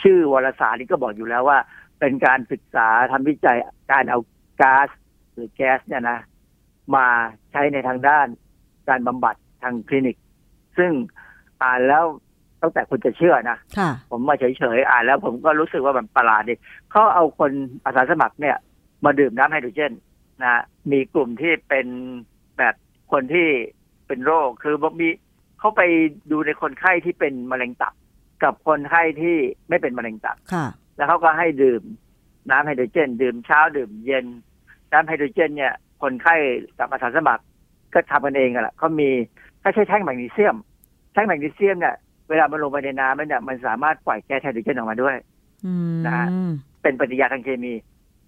ชื่อวารสารนี้ก็บอกอยู่แล้วว่า เป็นการศึกษาทำวิจัยการเอาก๊าซหรือแก๊สเนี่ยนะ มาใช้ในทางด้านการบำบัดทางคลินิก ซึ่งอ่านแล้วตั้งแต่คนจะเชื่อนะค่ะผมมาเฉยๆอ่านแล้วผมก็รู้สึกว่าแบบประหลาดดิเขาเอาคนอาสาสมัครเนี่ย มาดื่มน้ำไฮโดรเจนนะมีกลุ่มที่เป็นแบบคนที่เป็นโรคคือมีเขาไปดูในคนไข้ที่เป็นมะเร็งตับ กับคนไข้ที่ไม่เป็นมะเร็งตับค่ะ แล้วเขาก็ให้ดื่ม น้ำไฮโดรเจน ดื่มเช้าดื่มเย็น น้ำไฮโดรเจน เนี่ย คนไข้กับอาสาสมัครก็ทำกันเองกันแหละเขามีถ้าใช้แท่งแมกนีเซียม แท่งแมกนีเซียมเนี่ยเวลามันลงไปในน้ำแล้วเนี่ยมันสามารถปล่อยแก๊สไฮโดรเจนออกมาด้วยอืมนะฮะเป็นปฏิกิริยาทางเคมี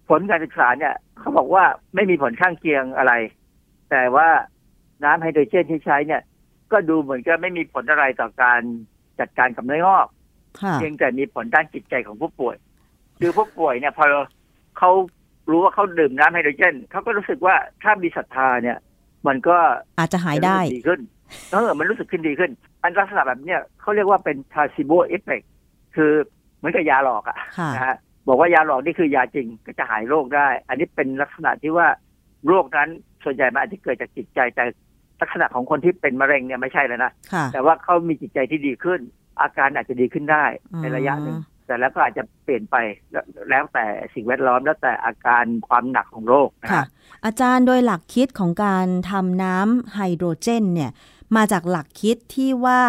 ผลการศึกษาเนี่ยเขาบอกว่าไม่มีผลข้างเคียงอะไร แต่ว่าน้ำไฮโดรเจนที่ใช้เนี่ย ก็ดูเหมือนกับไม่มีผลอะไรต่อการจัดการกับเนื้องอกค่ะเพียงแต่มีผลด้านจิตใจของผู้ป่วย คือผู้ป่วยเนี่ยพอเขารู้ว่าเขาดื่มน้ำไฮโดรเจนเขาก็รู้สึกว่าถ้ามีศรัทธาเนี่ย มันก็อาจจะหายได้จะรู้สึกดีขึ้นเออมันรู้สึกขึ้นดีขึ้น อันลักษณะแบบเนี้ยเขาเรียกว่าเป็น placebo effect คือเหมือนกับยาหลอกอะค่ะนะฮะบอกว่ายาหลอกนี่คือยาจริงก็จะหายโรคได้ อันนี้เป็นลักษณะที่ว่าโรคนั้นส่วนใหญ่มันอาจจะเกิดจากจิตใจแต่ลักษณะของคนที่เป็นมะเร็งเนี่ยไม่ใช่เลยนะค่ะแต่ว่าเขามีจิตใจที่ดีขึ้น อาการอาจจะดีขึ้นได้อืมในระยะหนึ่ง แต่แล้วก็อาจจะเปลี่ยนไปแล้วแล้วแต่สิ่งแวดล้อมแล้วแต่อาการความหนักของโรคนะค่ะฮะอาจารย์โดยหลักคิดของการทำน้ำไฮโดรเจนเนี่ยมาจากหลักคิดที่ว่า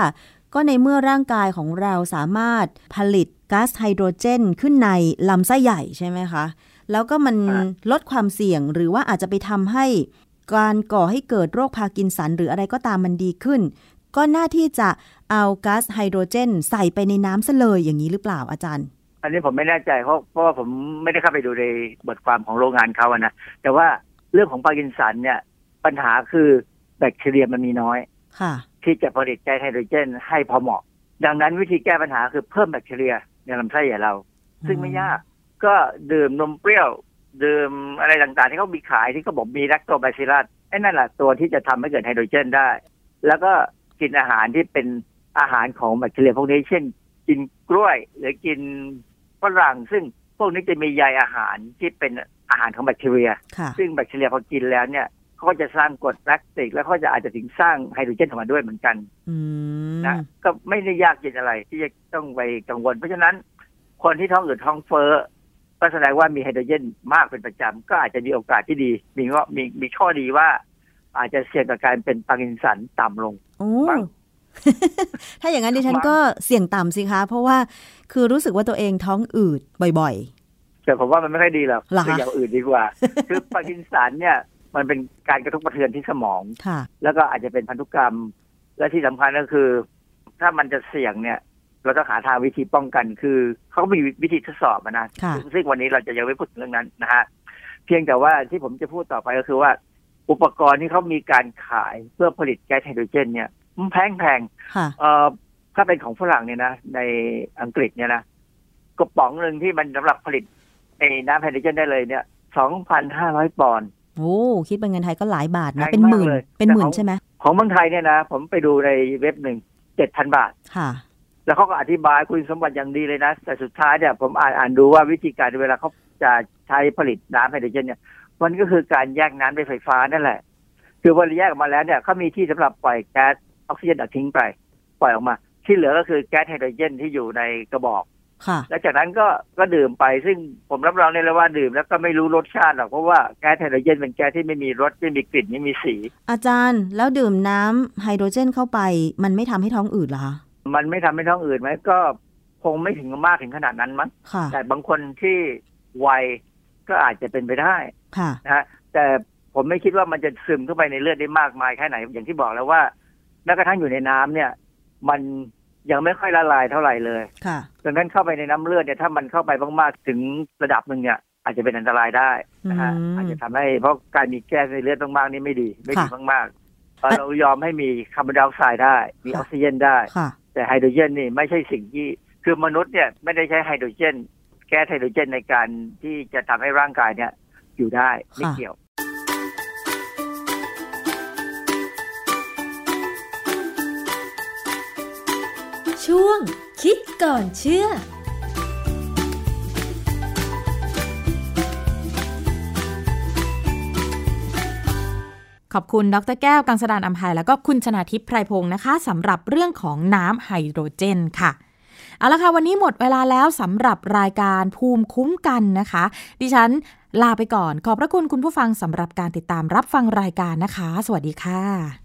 ก็ในเมื่อร่างกายของเราสามารถผลิตก๊าซไฮโดรเจนขึ้นในลำไส้ใหญ่ใช่ไหมคะ แล้วก็มันลดความเสี่ยงหรือว่าอาจจะไปทำให้การก่อให้เกิดโรคพาร์กินสันหรืออะไรก็ตามมันดีขึ้น ก็น่าที่จะ เอาก๊าซไฮโดรเจน ใส่ไปในน้ำซะเลยอย่างนี้หรือเปล่าอาจารย์ อันนี้ผมไม่แน่ใจเพราะเพราะว่าผมไม่ได้เข้าไปดูในบทความของโรงงานเขาอะนะแต่ว่าเรื่องของพาร์กินสันเนี่ย ปัญหาคือแบคทีเรียมันมีน้อยค่ะ ที่จะผลิตแก๊สไฮโดรเจน ให้พอเหมาะ ดังนั้นวิธีแก้ปัญหาคือเพิ่มแบคทีเรียในลำไส้ใหญ่เรา ซึ่งไม่ยากก็ดื่มนมเปรี้ยว ดื่มอะไรต่างๆ ที่เขามีขายที่เขาบอกมีแลคโตบาซิลัสไอ้นั่นแหละตัวที่จะทำให้เกิดไฮโดรเจนได้ แล้วก็กินอาหารที่เป็น อาหารของแบคทีเรียพวกนี้ เช่น กินกล้วย หรือกินฝรั่ง ซึ่งพวกนี้จะมีใยอาหารที่เป็นอาหารของแบคทีเรียค่ะซึ่งแบคทีเรียพอกินแล้วเนี่ยเขาก็จะสร้างกรดแลคติก แล้วเขาจะอาจจะถึงสร้างไฮโดรเจนออกมาด้วยเหมือนกันอืมนะก็ไม่ได้ยากเย็นอะไร ที่จะต้องไปกังวล เพราะฉะนั้น คนที่ท้องอืดท้องเฟ้อก็แสดงว่ามีไฮโดรเจนมากเป็นประจำ ก็อาจจะมีโอกาสที่ดี มีว่ามีมีข้อดีว่า อาจจะเสี่ยงกับการเป็นปาร์กินสันต่ำลงโอ้มั้ง ถ้าอย่างนั้นดิฉันมั้งก็เสี่ยงต่ำสิคะ เพราะว่าคือรู้สึกว่าตัวเองท้องอืดบ่อยแต่ผมว่ามันไม่ค่อยดีหรอกเหรอคะคืออย่างอื่นดีกว่า คือปาร์กินสันเนี่ย มันเป็นการกระทบกระเทือนที่สมองๆค่ะ แล้วก็อาจจะเป็นพันธุกรรม และที่สำคัญก็คือ ถ้ามันจะเสี่ยงเนี่ยเราต้องหาทางวิธีป้องกัน คือเขาก็มีวิธีทดสอบอะนะค่ะซึ่งซึ่งวันนี้เราจะยังไม่พูดถึงเรื่องนั้นนะฮะเพียงแต่ว่าที่ผมจะพูดต่อไปก็คือว่า อุปกรณ์ที่เขามีการขายเพื่อผลิตแก๊สไฮโดรเจนเนี่ยมัน แพงแพงค่ะเอ่อถ้าเป็นของฝรั่งเนี่ยนะ ในอังกฤษเนี่ยนะกระป๋องหนึ่งที่มันสำหรับผลิตไอ้น้ำไฮโดรเจนได้เลยเนี่ยสองพันห้าร้อยปอนด์โอ้คิดเป็นเงินไทยก็หลายบาทนะแพงเป็นหมื่นมากเลยเป็นหมื่นแต่ของใช่ไหมของเมืองไทยเนี่ยนะผมไปดูในเว็บหนึ่งเจ็ดพันบาทค่ะ แล้วเขาก็อธิบายคุณสมบัติอย่างดีเลยนะ แต่สุดท้ายเนี่ยผมอ่านอ่านดูว่าวิธีการเวลาเขาจะใช้ผลิตน้ำไฮโดรเจนเนี่ย มันก็คือการแยกน้ำด้วยไฟฟ้านั่นแหละ คือพอแยกออกมาแล้วเนี่ยเขามีที่สำหรับปล่อยแก๊ส ออกซิเจนออกทิ้งไป ปล่อยออกมา ที่เหลือก็คือแก๊สไฮโดรเจนที่อยู่ในกระบอกค่ะแล้วจากนั้นก็ก็ดื่มไปซึ่งผมรับรองได้เลยว่าดื่มแล้วก็ไม่รู้รสชาติหรอกเพราะว่าแก๊สไฮโดรเจนเป็นแก๊สที่ไม่มีรสไม่มีกลิ่นไม่มีสี อาจารย์แล้วดื่มน้ำไฮโดรเจนเข้าไป มันไม่ทำให้ท้องอืดเหรอคะมันไม่ทำให้ท้องอืดไหมก็คงไม่ถึงมากถึงขนาดนั้นมั้งค่ะแต่บางคนที่วัยก็อาจจะเป็นไปได้ค่ะนะฮะแต่ผมไม่คิดว่ามันจะซึมเข้าไปในเลือดได้มากมายแค่ไหนอย่างที่บอกแล้วว่า แม้กระทั่งอยู่ในน้ำเนี่ย มันยังไม่ค่อยละลายเท่าไหร่เลยค่ะดังนั้นเข้าไปในน้ำเลือดเนี่ยถ้ามันเข้าไปมากๆถึงระดับหนึ่งเนี่ยอาจจะเป็นอันตรายได้นะฮะอืมอาจจะทำให้เพราะการมีแก๊สในเลือดมากๆนี่ไม่ดี ไม่ดีค่ะมากๆเอ่อเรายอมให้มีคาร์บอนไดออกไซด์ได้ มีอค่ะอกซิเจนได้ค่ะแต่ไฮโดรเจนนี่ไม่ใช่สิ่งที่คือมนุษย์เนี่ยไม่ได้ใช้ไฮโดรเจน แก๊สไฮโดรเจนในการที่จะทำให้ร่างกายเนี่ยอยู่ได้ไม่ค่ะเกี่ยว ช่วง คิดก่อนเชื่อขอบคุณดรแก้ว กังสดานอัมภัยแล้วก็คุณชนาทิพย์ไพรพงศ์นะคะสำหรับเรื่องของน้ำไฮโดรเจนค่ะ เอาละค่ะ วันนี้หมดเวลาแล้วสำหรับรายการภูมิคุ้มกันนะคะ ดิฉันลาไปก่อน ขอบพระคุณคุณผู้ฟังสำหรับการติดตามรับฟังรายการนะคะ สวัสดีค่ะ